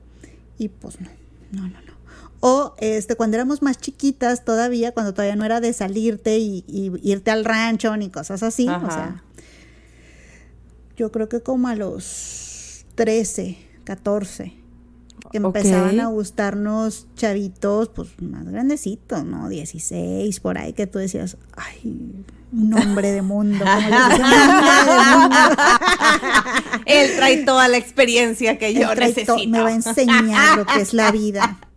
Y pues no, no, no, no. O este, cuando éramos más chiquitas todavía, cuando todavía no era de salirte y, y irte al rancho ni cosas así. O sea, yo creo que como a los 13, 14, que empezaban a gustarnos chavitos, pues más grandecitos, ¿no? 16, por ahí, que tú decías, ay, un hombre de mundo. como le dicen, un hombre de mundo. Él trae toda la experiencia que yo Él trae to- necesito. me va a enseñar lo que es la vida.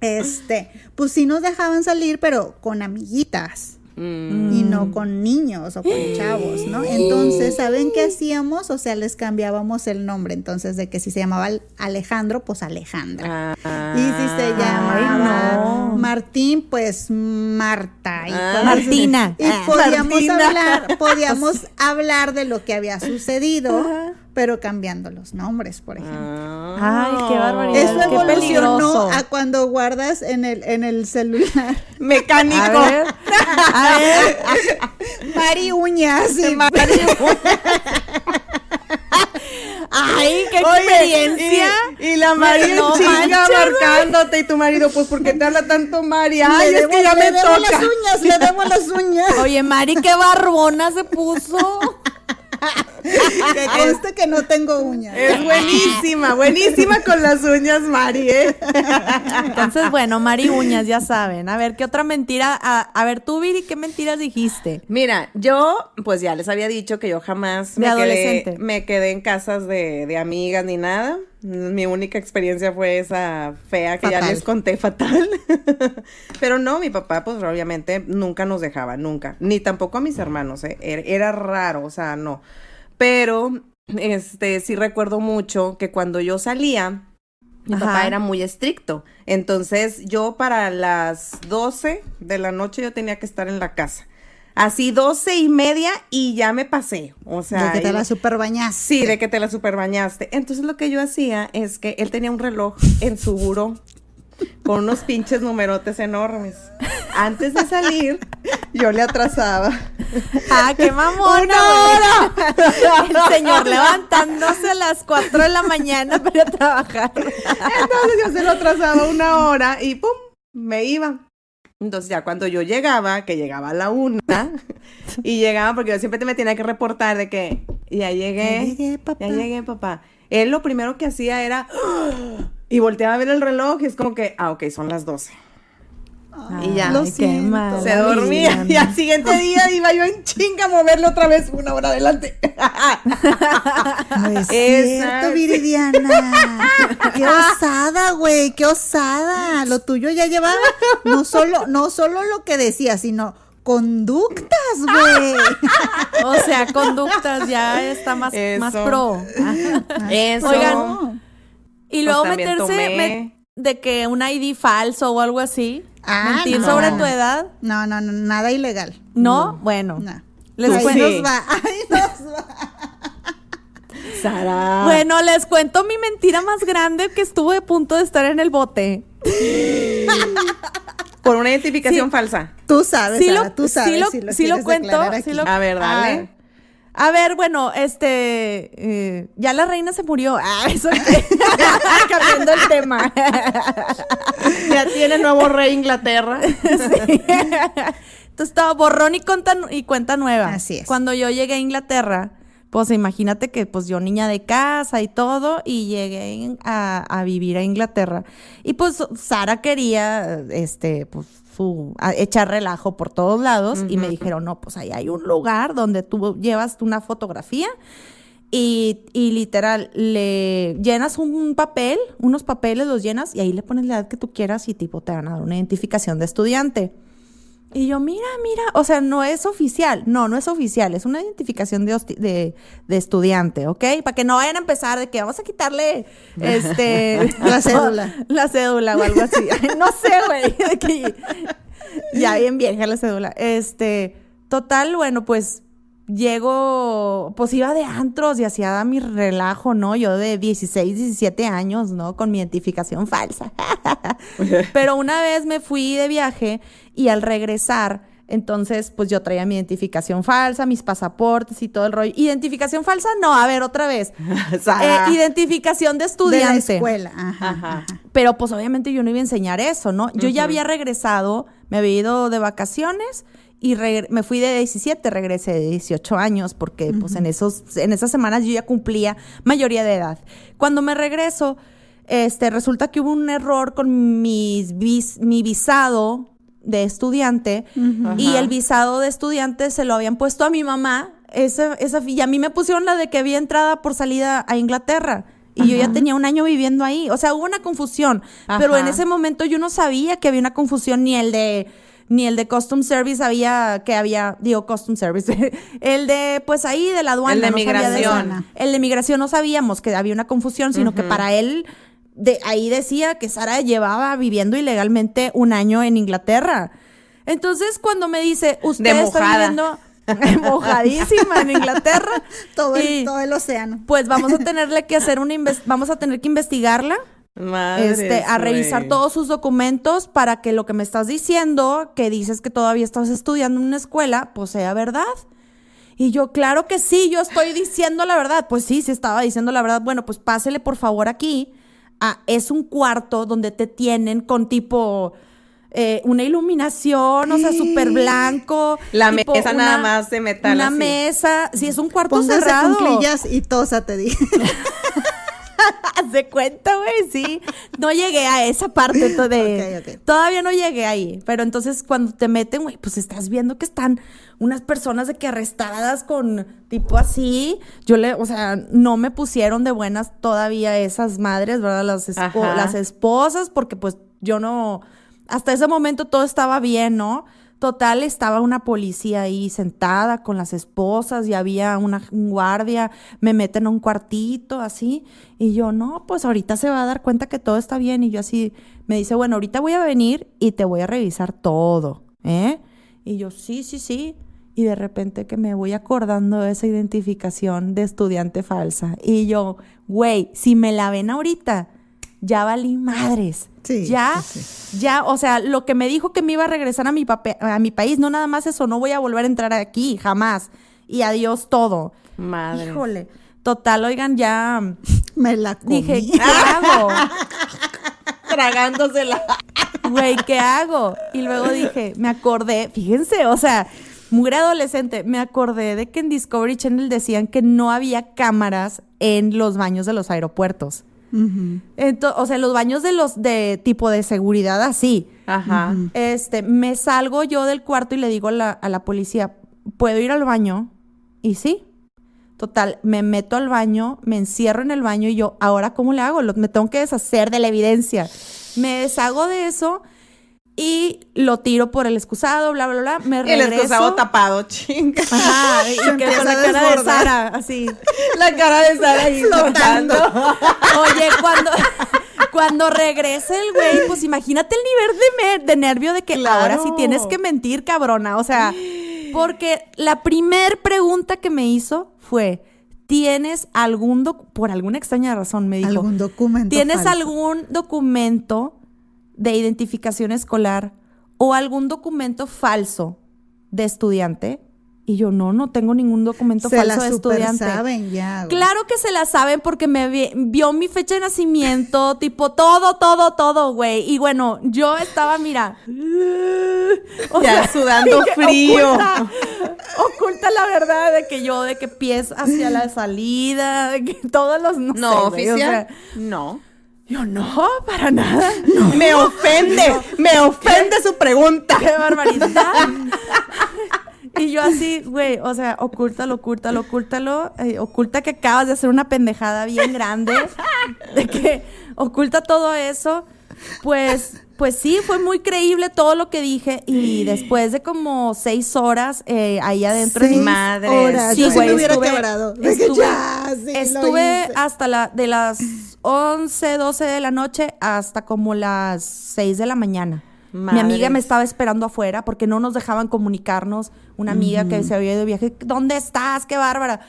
Este, pues sí nos dejaban salir, pero con amiguitas. Mm. Y no con niños o con chavos, ¿no? Entonces, ¿saben qué hacíamos? O sea, les cambiábamos el nombre. Entonces, de que si se llamaba Alejandro, pues Alejandra. Ah. Y si se llamaba no. Martín, pues Marta. Y Ah. Martina. Y podíamos Martina. hablar, podíamos hablar de lo que había sucedido, pero cambiando los nombres, por ejemplo. Ah. Ay, qué barbaridad. Eso qué evolucionó peligroso. a cuando guardas en el, en el celular. Mecánico. A ver, a ver. Mari Uñas. y- Ay, qué Oye, experiencia. Y, y la Mari en chinga marcándote y tu marido, pues ¿por qué te habla tanto Mari? Le Ay, es debo- que ya le me debo toca. las uñas, le debo las uñas. Oye, Mari, qué barbona se puso. Que conste que no tengo uñas. Es buenísima, buenísima con las uñas, Mari, ¿eh? Entonces, bueno, Mari Uñas, ya saben. A ver, ¿qué otra mentira? A, a ver, tú, Viri, ¿qué mentiras dijiste? Mira, yo, pues ya les había dicho que yo jamás De me, adolescente. quedé, me quedé en casas de, de amigas ni nada. Mi única experiencia fue esa fea que ya Fatal. les conté fatal. Pero no, mi papá, pues obviamente nunca nos dejaba, nunca. Ni tampoco a mis hermanos, ¿eh? Era, era raro, o sea, no. Pero, este, sí recuerdo mucho que cuando yo salía, mi Ajá. papá era muy estricto. Entonces, yo para las 12 de la noche yo tenía que estar en la casa. Así 12 y media y ya me pasé. O sea, De que te la super bañaste. Sí, de que te la super bañaste. Entonces lo que yo hacía es que él tenía un reloj en su buró con unos pinches numerotes enormes. Antes de salir, yo le atrasaba. ¡Ah, qué mamona! ¡Una güey! El señor levantándose a las 4 de la mañana para trabajar. Entonces yo se lo atrasaba una hora y ¡pum! me iba. Entonces ya cuando yo llegaba, que llegaba a la una, y llegaba porque yo siempre me tenía que reportar de que ya llegué, Ya llegué, papá. ya llegué, papá. Él lo primero que hacía era y volteaba a ver el reloj y es como que, ah, ok, son las 12. y ya. Lo siento. mal. Se dormía y al siguiente día iba yo en chinga a moverlo otra vez una hora adelante. No es cierto, Viridiana. Qué osada, güey, qué osada. Lo tuyo ya llevaba no solo, no solo lo que decía, sino conductas, güey. O sea, conductas ya está más, más pro. Eso. Oigan, y luego Pues también meterse tomé. me- de que un ID falso o algo así. Ah, mentir no. sobre tu edad. No, no, no, nada ilegal. No, bueno. No. Les Ahí cuento. nos va, ahí nos va. Sara. Bueno, les cuento mi mentira más grande que estuve a punto de estar en el bote. Por una identificación Sí. falsa. Tú sabes, Sí Sara, lo, tú sabes sí lo, si lo sí lo quieres cuento. sí lo- A ver, dale. A ver, bueno, este, eh, ya la reina se murió. Ah, eso cambiando el tema. Ya tiene nuevo rey Inglaterra. Sí. Entonces estaba borrón y cuenta, y cuenta nueva. Así es. Cuando yo llegué a Inglaterra, pues imagínate que pues yo niña de casa y todo, y llegué a, a vivir a Inglaterra. Y pues Sara quería, este, pues su, a- echar relajo por todos lados, y me dijeron, no, pues ahí hay un lugar donde tú llevas una fotografía y, y literal, le llenas un papel, unos papeles los llenas y ahí le pones la edad que tú quieras y tipo te van a dar una identificación de estudiante. Y yo, mira, mira, o sea, no es oficial, no, no es oficial, es una identificación de, de, de estudiante, ¿ok? Para que no vayan a empezar de que vamos a quitarle, este... La cédula. La cédula o algo así. no sé, güey. ya bien vieja la cédula. Este, total, bueno, pues llego, pues iba de antros y hacía mi relajo, ¿no? Yo de 16, 17 años, ¿no? Con mi identificación falsa. Pero una vez me fui de viaje y al regresar, entonces, pues yo traía mi identificación falsa, mis pasaportes y todo el rollo. ¿Identificación falsa? No, a ver, otra vez. Eh, identificación de De la estudiante. escuela. Ajá. Ajá. ajá. Pero pues obviamente yo no iba a enseñar eso, ¿no? Yo ya había regresado, me había ido de vacaciones y me fui de 17, regresé de 18 años porque pues en esos en esas semanas yo ya cumplía mayoría de edad. Cuando me regreso, este resulta que hubo un error con mis vis- mi visado de estudiante y el visado de estudiante se lo habían puesto a mi mamá. Esa, esa, y a mí me pusieron la de que había entrada por salida a Inglaterra. Y yo ya tenía un año viviendo ahí. O sea, hubo una confusión. Pero en ese momento yo no sabía que había una confusión, ni el de, ni el de Custom Service había, que había, digo, Custom Service. el de, pues ahí, de la aduana. El de no sabía de eso. migración. El de migración no sabíamos que había una confusión, sino que para él, de ahí decía que Sara llevaba viviendo ilegalmente un año en Inglaterra. Entonces, cuando me dice, usted está viviendo mojadísima en Inglaterra. Todo el, y, todo el océano. Pues vamos a tenerle que hacer una vamos a tener que investigarla, Madres, este, a revisar todos sus documentos para que lo que me estás diciendo, que dices que todavía estás estudiando en una escuela, pues sea verdad. Y yo, claro que sí, yo estoy diciendo la verdad. Pues sí, sí estaba diciendo la verdad. Bueno, pues pásele por favor aquí. Ah, es un cuarto donde te tienen con tipo eh, una iluminación, o sea, súper blanco. La tipo mesa nada más de metal Una así. mesa, sí, es un cuarto Póngase cerrado. y tosa, te dije. De cuenta, güey, sí. No llegué a esa parte de... Ok, ok. Todavía no llegué ahí. Pero entonces cuando te meten, güey, pues estás viendo que están unas personas de que arrestadas con tipo así. Yo le, o sea, no me pusieron de buenas todavía esas madres, ¿verdad? Las, espo- Ajá. las esposas, porque pues yo no... Hasta ese momento todo estaba bien, ¿no? Total, estaba una policía ahí sentada con las esposas y había una, un guardia, me meten a un cuartito así y yo, no, pues ahorita se va a dar cuenta que todo está bien y yo así, me dice, bueno, ahorita voy a venir y te voy a revisar todo, ¿eh? Y yo, sí, sí, sí. Y de repente que me voy acordando de esa identificación de estudiante falsa y yo, güey, si me la ven ahorita, ya valí madres. Sí, ya, ya, o sea, lo que me dijo que me iba a regresar a mi, pape- a mi país, no nada más eso, no voy a volver a entrar aquí, jamás. Y adiós todo. Madre. Híjole. Total, oigan, ya Me la comí. dije, ¿qué hago? Tragándosela. Güey, ¿qué hago? Y luego dije, me acordé, fíjense, o sea, muy adolescente, me acordé de que en Discovery Channel decían que no había cámaras en los baños de los aeropuertos. Ento- o sea, los baños de los de tipo de seguridad así. Ajá. Este, me salgo yo del cuarto y le digo a la, a la policía, ¿puedo ir al baño? Y sí. Total, me meto al baño, me encierro en el baño y yo, ¿ahora cómo le hago? Lo- me tengo que deshacer de la evidencia. Me deshago de eso y lo tiro por el excusado, bla, bla, bla. Me El regreso. excusado tapado, chinga. Ajá, y que con la cara de. Sara, así. La cara de Sara ahí flotando. Oye, cuando, cuando regrese el güey, pues imagínate el nivel de, de nervio de que Claro. ahora sí tienes que mentir, cabrona. O sea, porque la primer pregunta que me hizo fue, ¿tienes algún, doc- por alguna extraña razón me dijo, Algún documento ¿tienes falso. algún documento de identificación escolar o algún documento falso de estudiante? Y yo, no, no tengo ningún documento Se falso la de estudiante. saben ya. güey. Claro que se la saben porque me vi- vio mi fecha de nacimiento, tipo todo, todo, todo, güey. Y bueno, yo estaba, mira. o Ya sudando frío. Oculta, oculta la verdad de que yo, de que pies hacia la salida, de que todos los. No, No, sé, güey, o oficial. sea, no. Yo no, para nada. Me ofende, me ofende su pregunta. ¡Qué barbaridad! y yo así, güey, o sea, ocúltalo, ocúltalo, ocúltalo. eh, oculta que acabas de hacer una pendejada bien grande. De que oculta todo eso. Pues, pues sí, fue muy creíble todo lo que dije. Y después de como seis horas eh, ahí adentro en Seis mi madre. horas. Sí, Yo sí güey, me hubiera estuve- quebrado. De que Estuve, ya, sí, estuve hasta la, de las 11, 12 de la noche hasta como las 6 de la mañana. Mi amiga me estaba esperando afuera porque no nos dejaban comunicarnos. Una amiga que se había ido de viaje, ¿dónde estás? ¡Qué bárbara!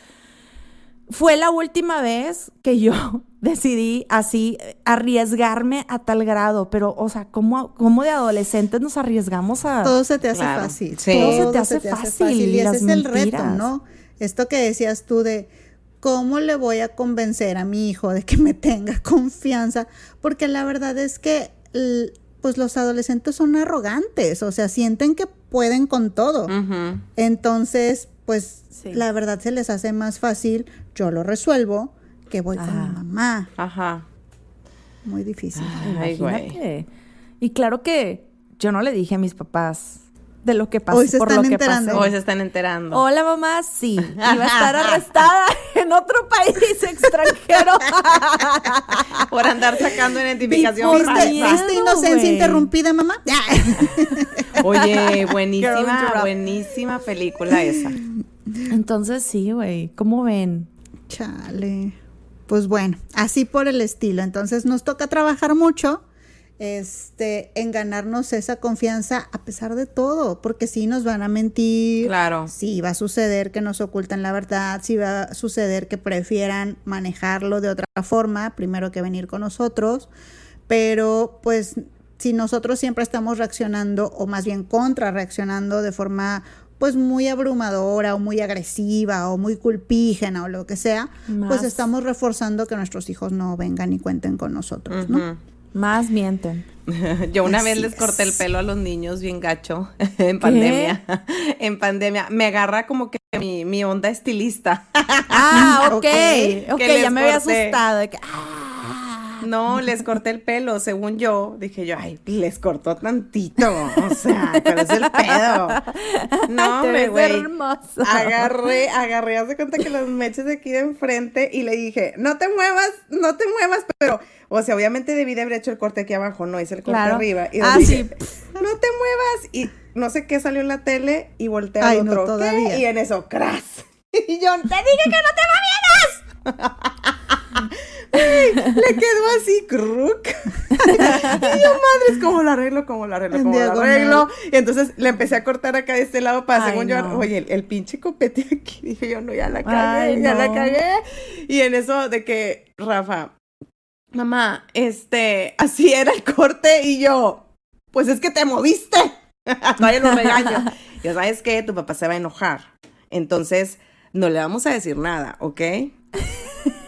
Fue la última vez que yo decidí así arriesgarme a tal grado, pero, o sea, ¿cómo, cómo de adolescentes nos arriesgamos a... Todo se te hace Claro. fácil. Sí. Todo se te hace fácil, Y ese las es el reto. ¿no? Esto que decías tú de cómo le voy a convencer a mi hijo de que me tenga confianza, porque la verdad es que pues los adolescentes son arrogantes, o sea, sienten que pueden con todo. Entonces, pues Sí. la verdad se les hace más fácil, yo lo resuelvo, que voy con mi mamá. Ajá. Muy difícil. Ay, güey. Y claro que yo no le dije a mis papás de lo que pasó, Hoy se por están lo que enterando. pasé. Hoy se están enterando. Hola mamá, sí, iba a estar arrestada en otro país extranjero. Por andar sacando identificación ¿Viste, ¿Viste inocencia interrumpida, mamá? Oye, buenísima, buenísima película esa. Entonces sí, güey, ¿cómo ven? Chale. Pues bueno, así por el estilo. Entonces nos toca trabajar mucho este, en ganarnos esa confianza a pesar de todo, porque sí nos van a mentir. Claro. Sí va a suceder que nos ocultan la verdad, sí va a suceder que prefieran manejarlo de otra forma, primero que venir con nosotros, pero pues si nosotros siempre estamos reaccionando o más bien contra reaccionando de forma pues muy abrumadora o muy agresiva o muy culpígena o lo que sea, pues estamos reforzando que nuestros hijos no vengan y cuenten con nosotros, ¿no? Más mienten. Yo una vez les corté el pelo a los niños bien gacho en pandemia. En pandemia. Me agarra como que mi, mi onda estilista. Ah, ok. Ok, Ok, que les ya me había asustado. de que, ah. No, les corté el pelo, según yo. Dije yo, ay, les cortó tantito. O sea, pero es el pedo. No, ves güey. hermoso. Agarré, agarré, hace cuenta que los mechas de aquí de enfrente y le dije, no te muevas, no te muevas, pero, o sea, obviamente debí de haber hecho el corte aquí abajo, no hice el corte Claro. arriba. Y Ah, dije, no te muevas. Y no sé qué salió en la tele y volteé al Ay, otro. Y en eso, cras. Y yo, te dije que no te movieras. Le quedó así, crook. y yo, madres, ¿cómo lo arreglo? ¿Cómo lo arreglo? ¿Cómo lo arreglo? Y entonces le empecé a cortar acá de este lado para, Ay, según yo, oye, el, el pinche copete aquí. Dije yo, no, ya la cagué, Ay, ya la cagué. Y en eso de que, Rafa, mamá, este, así era el corte y yo, pues es que te moviste. Todavía lo regaño. Ya sabes que tu papá se va a enojar. Entonces, no le vamos a decir nada, ¿ok?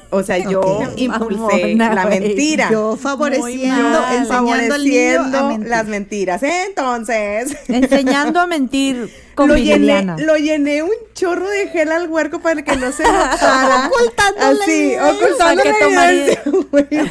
O sea, yo Ok. impulsé Mamona, la mentira. Yo favoreciendo, mal. enseñando al niño a favoreciendo mentir. las mentiras. Entonces, Enseñando a mentir con lo llené, lo llené un chorro de gel al huerco para que no se notara. Ocultando la Así, ocultando Para que.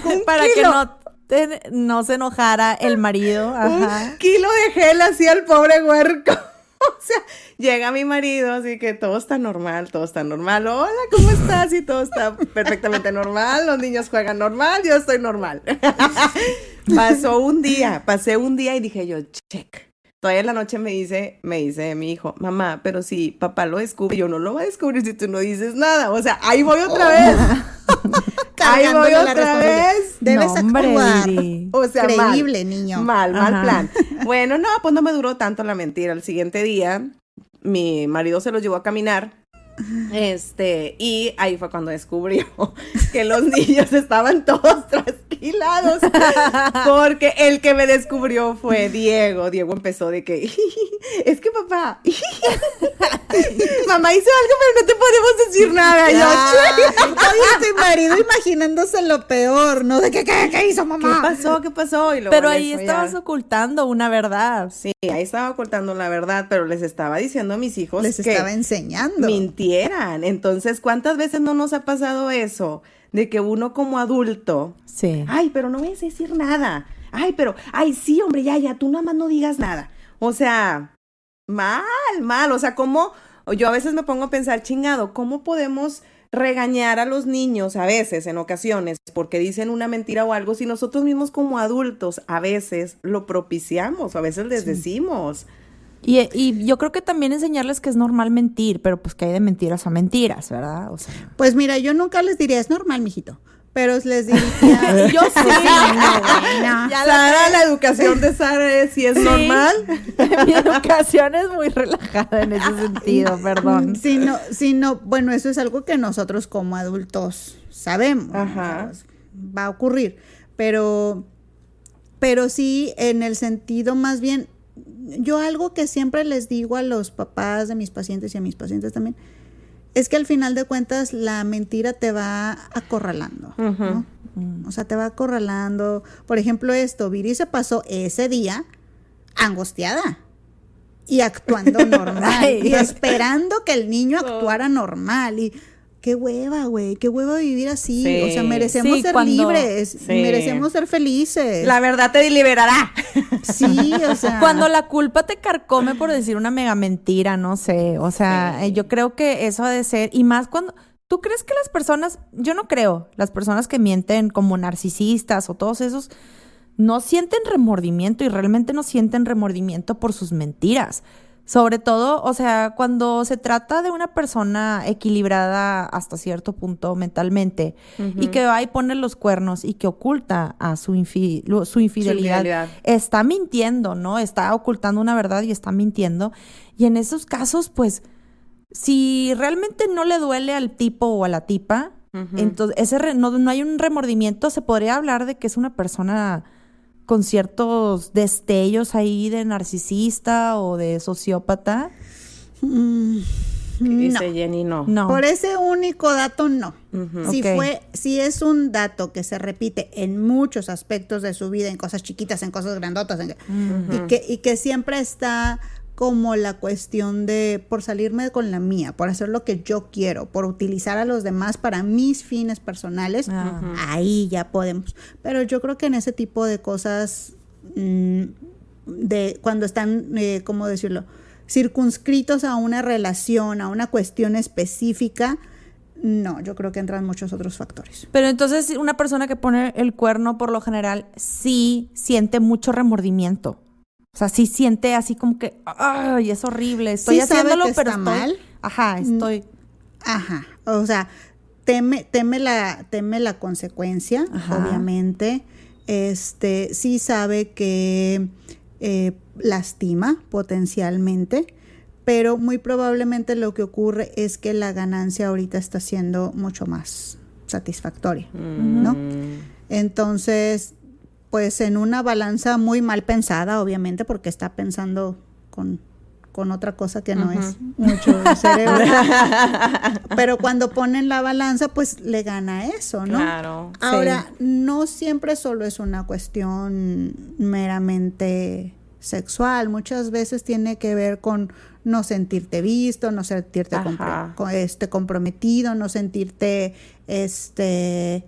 Un Para que kilo, no, te- no se enojara el marido. Ajá. Un kilo de gel así al pobre huerco. o sea, llega mi marido, así que todo está normal, todo está normal. Hola, ¿cómo estás? Y todo está perfectamente normal. Los niños juegan normal, yo estoy normal. Pasó un día, pasé un día y dije yo, check. Todavía en la noche me dice, me dice mi hijo, mamá, pero si papá lo descubre, yo no lo voy a descubrir si tú no dices nada. O sea, ahí voy otra vez. ahí voy otra vez. Debes No, hombre, actuar. O sea, Creíble, mal. niño. Mal, mal Ajá. plan. Bueno, no, pues no me duró tanto la mentira. El siguiente día, mi marido se los llevó a caminar. Este, y ahí fue cuando descubrió que los niños estaban todos trasquilados. Porque el que me descubrió fue Diego. Diego empezó de que, es que papá, mamá hizo algo, pero no te podemos decir nada. Yo, Ay, tu marido imaginándose lo peor, ¿no? De que, ¿qué, qué hizo ¿qué mamá? pasó? ¿Qué pasó? Y luego Pero ahí estabas ya- ocultando una verdad. Sí, ahí estaba ocultando la verdad, pero les estaba diciendo a mis hijos Les que estaba enseñando. Entonces, ¿cuántas veces no nos ha pasado eso? De que uno como adulto, Sí. ay, pero no vayas a decir nada. Ay, pero, ay, sí, hombre, ya, ya, tú nada más no digas nada. O sea, mal, mal. O sea, ¿cómo? Yo a veces me pongo a pensar, chingado, ¿cómo podemos regañar a los niños a veces, en ocasiones, porque dicen una mentira o algo, si nosotros mismos como adultos a veces lo propiciamos o a veces les decimos? Y, y yo creo que también enseñarles que es normal mentir, pero pues que hay de mentiras a mentiras, ¿verdad? O sea, Pues mira, yo nunca les diría, es normal, mijito. Pero les diría. yo sí. bueno. Ya Sara, la educación de Sara es si es Sí. normal. Mi educación es muy relajada en ese sentido, perdón. Sino, sino, bueno, eso es algo que nosotros como adultos sabemos. ¿no? Ajá. Va a ocurrir. Pero, pero sí, en el sentido más bien, yo algo que siempre les digo a los papás de mis pacientes y a mis pacientes también, es que al final de cuentas la mentira te va acorralando. ¿no? O sea, te va acorralando. Por ejemplo, esto, Viri se pasó ese día angustiada y actuando normal y esperando que el niño actuara normal y qué hueva, güey, qué hueva vivir así, Sí. o sea, merecemos Sí, ser cuando- libres, Sí. merecemos ser felices. La verdad te liberará. Sí, o sea, Cuando la culpa te carcome por decir una mega mentira, no sé. O sea, eh, yo creo que eso ha de ser. Y más cuando. ¿Tú crees que las personas.? Yo no creo. Las personas que mienten como narcisistas o todos esos. No sienten remordimiento y realmente no sienten remordimiento por sus mentiras. Sobre todo, o sea, cuando se trata de una persona equilibrada hasta cierto punto mentalmente y que va y pone los cuernos y que oculta a su, infi- su infidelidad, está mintiendo, ¿no? Está ocultando una verdad y está mintiendo. Y en esos casos, pues, si realmente no le duele al tipo o a la tipa, entonces ese no hay un remordimiento, se podría hablar de que es una persona con ciertos destellos ahí de narcisista o de sociópata. Dice Jenny, no. No. por ese único dato no. Si fue, si es un dato que se repite en muchos aspectos de su vida, en cosas chiquitas, en cosas grandotas, en- y, que, y que siempre está como la cuestión de por salirme con la mía, por hacer lo que yo quiero, por utilizar a los demás para mis fines personales, Ah. ahí ya podemos. Pero yo creo que en ese tipo de cosas, mm, de cuando están, eh, ¿cómo decirlo? circunscritos a una relación, a una cuestión específica, no, yo creo que entran muchos otros factores. Pero entonces una persona que pone el cuerno por lo general sí siente mucho remordimiento. O sea, sí siente así como que, ay, es horrible, estoy Sí sabe haciéndolo, que pero está estoy- mal. Ajá, estoy. Ajá, o sea, teme, teme la, teme la consecuencia, Ajá. obviamente. Este, sí sabe que eh, lastima potencialmente, pero muy probablemente lo que ocurre es que la ganancia ahorita está siendo mucho más satisfactoria, ¿no? Entonces, pues en una balanza muy mal pensada, obviamente, porque está pensando con, con otra cosa que no es mucho el cerebro. Pero cuando ponen la balanza, pues le gana eso, ¿no? Claro. Ahora, no siempre solo es una cuestión meramente sexual, muchas veces tiene que ver con no sentirte visto, no sentirte compro- este, comprometido, no sentirte este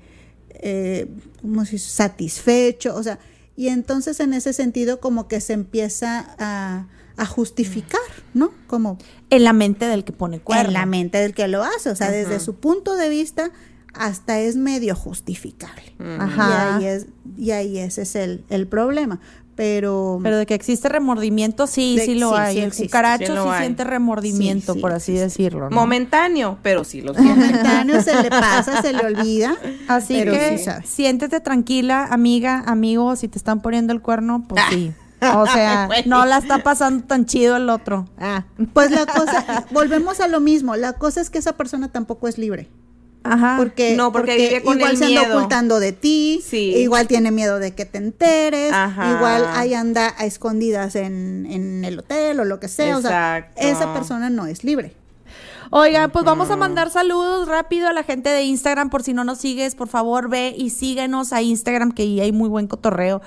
eh, ¿cómo se dice? satisfecho, o sea, y entonces en ese sentido como que se empieza a, a justificar, ¿no? Como En la mente del que pone cuerno. en la mente del que lo hace, o sea, desde su punto de vista hasta es medio justificable. Ajá. Y ahí es y ahí ese es el, el problema, pero Pero de que existe remordimiento, sí, De- sí lo sí, hay. sí el existe, cucaracho sí sí, lo hay. siente remordimiento, Sí, sí, por así decirlo. ¿no? Momentáneo, pero sí lo siento. momentáneo se le pasa, se le olvida. Así pero que siéntete tranquila, amiga, amigo, si te están poniendo el cuerno, pues sí. O sea, no la está pasando tan chido el otro. Ah. Pues la cosa, volvemos a lo mismo, la cosa es que esa persona tampoco es libre. Ajá. Porque, No, porque vive con igual el se anda miedo. ocultando de ti, Sí. igual tiene miedo de que te enteres, Ajá. igual ahí anda a escondidas en, en el hotel o lo que sea. O sea, Exacto. esa persona no es libre. Oigan, pues vamos a mandar saludos rápido a la gente de Instagram. Por si no nos sigues, por favor ve y síguenos a Instagram, que ahí hay muy buen cotorreo.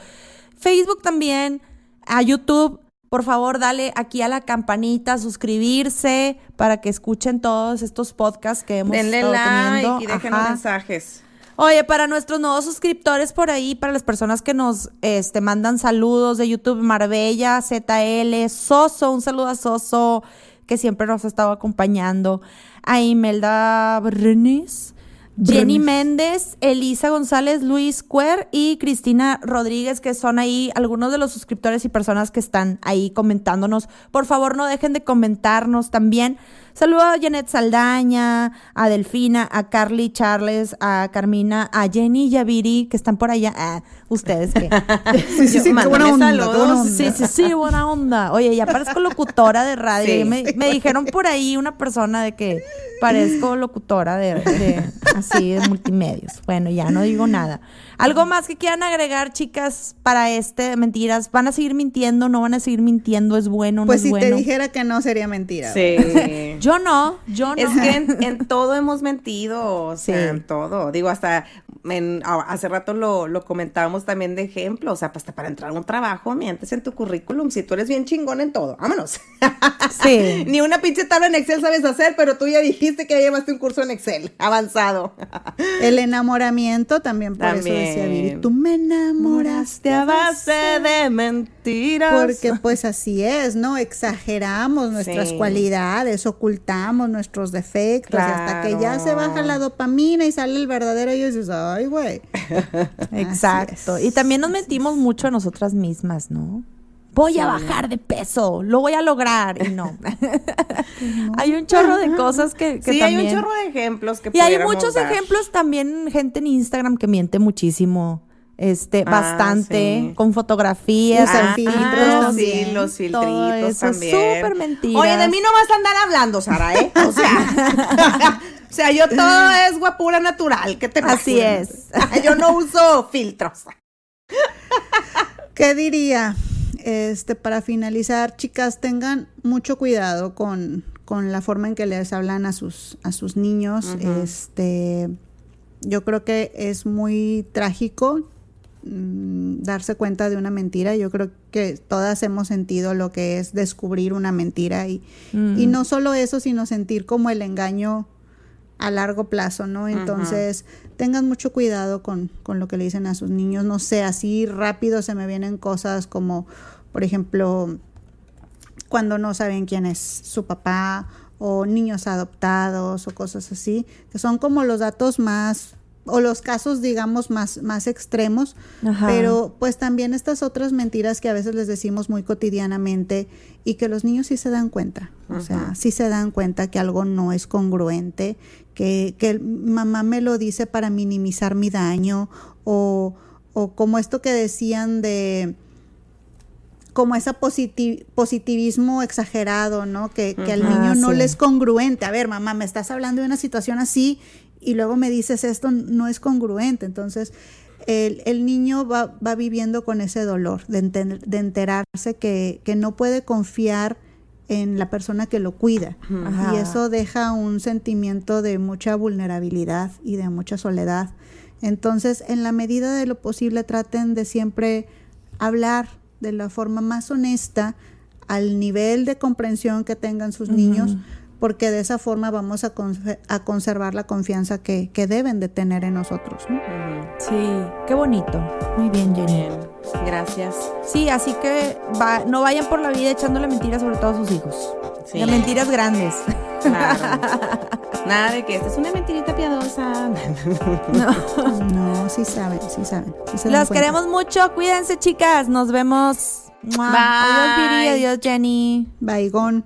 Facebook también, a YouTube. Por favor, dale aquí a la campanita, suscribirse para que escuchen todos estos podcasts que hemos Denle estado teniendo. like y déjenos Ajá. mensajes. Oye, para nuestros nuevos suscriptores por ahí, para las personas que nos este, mandan saludos de YouTube, Marbella, ZL, Soso, un saludo a Soso, que siempre nos ha estado acompañando, a Imelda Brenes, Jenny Méndez, Elisa González, Luis Cuer y Cristina Rodríguez, que son ahí algunos de los suscriptores y personas que están ahí comentándonos. Por favor, no dejen de comentarnos también. Saludo a Janet Saldaña, a Delfina, a Carly Charles, a Carmina, a Jenny Yaviri, que están por allá. Ah, ustedes que. Sí, sí, sí, qué buena onda, qué onda. Sí, sí, sí, buena onda. Oye, ya parezco locutora de radio. Sí. Me, me dijeron por ahí una persona de que parezco locutora de, de- así de multimedios. Bueno, ya no digo nada. ¿Algo más que quieran agregar, chicas, para este mentiras? ¿Van a seguir mintiendo? ¿No van a seguir mintiendo? ¿Es bueno? ¿No Pues es si bueno? te dijera que no sería mentira. Sí. Yo no, yo no. Es que en, en todo hemos mentido, o sea, Sí. en todo. Digo, hasta en- hace rato lo, lo comentábamos también de ejemplo, o sea, hasta para entrar a un trabajo, mientes en tu currículum, si tú eres bien chingón en todo, vámonos. Sí. Ni una pinche tabla en Excel sabes hacer, pero tú ya dijiste que ya llevaste un curso en Excel, avanzado. El enamoramiento también, por eso decía También. Viri, tú me enamoraste a base de mentiras. Porque pues así es, ¿no? Exageramos nuestras Sí. cualidades, ocultamos nuestros defectos y hasta que ya se baja la dopamina y sale el verdadero y dices, ay, güey. Exacto. Y también nos mentimos mucho a nosotras mismas, ¿no? Voy a bajar de peso, lo voy a lograr. Y no. hay un chorro de cosas que, que sí, hay un chorro de ejemplos que Y hay muchos dar. ejemplos también, gente en Instagram que miente muchísimo. Este, Ah, bastante, sí. con fotografías, Usan ah, filtros ah, también. Sí, los Todo filtritos también. súper mentiras. Oye, de mí no vas a andar hablando, Sara, ¿eh? O sea, o sea, yo todo es guapura natural. ¿Qué te pasa? Así es. yo no uso filtros. ¿Qué diría? Este, para finalizar, chicas, tengan mucho cuidado con, con la forma en que les hablan a sus, a sus niños. Este, yo creo que es muy trágico mm, darse cuenta de una mentira. Yo creo que todas hemos sentido lo que es descubrir una mentira y, y no solo eso, sino sentir como el engaño a largo plazo, ¿no? Entonces, tengan mucho cuidado con, con lo que le dicen a sus niños. No sé, así rápido se me vienen cosas como, por ejemplo, cuando no saben quién es su papá o niños adoptados o cosas así, que son como los datos más o los casos digamos más más extremos, Ajá. pero pues también estas otras mentiras que a veces les decimos muy cotidianamente y que los niños sí se dan cuenta, o sea, sí se dan cuenta que algo no es congruente, que, que mamá me lo dice para minimizar mi daño o, o como esto que decían de como ese positi- positivismo exagerado, ¿no? Que, que al niño Ah, no sí. le es congruente. A ver, mamá, me estás hablando de una situación así y luego me dices esto no es congruente. Entonces, el, el niño va, va viviendo con ese dolor de, de enterarse que, que no puede confiar en la persona que lo cuida. Ajá. Y eso deja un sentimiento de mucha vulnerabilidad y de mucha soledad. Entonces, en la medida de lo posible, traten de siempre hablar de la forma más honesta al nivel de comprensión que tengan sus niños porque de esa forma vamos a, conse- a conservar la confianza que, que deben de tener en nosotros. ¿no? Sí, qué bonito. Muy bien, Jenny. Bien, gracias. Sí, así que va- no vayan por la vida echándole mentiras sobre todo a sus hijos. Sí. De mentiras grandes. Claro. Nada de que esta es una mentirita piadosa. No, sí saben, sí saben. sí Los cuenta. queremos mucho. Cuídense, chicas. Nos vemos. ¡Mua! Adiós, Viri. Bye. Adiós, Jenny. Baigón.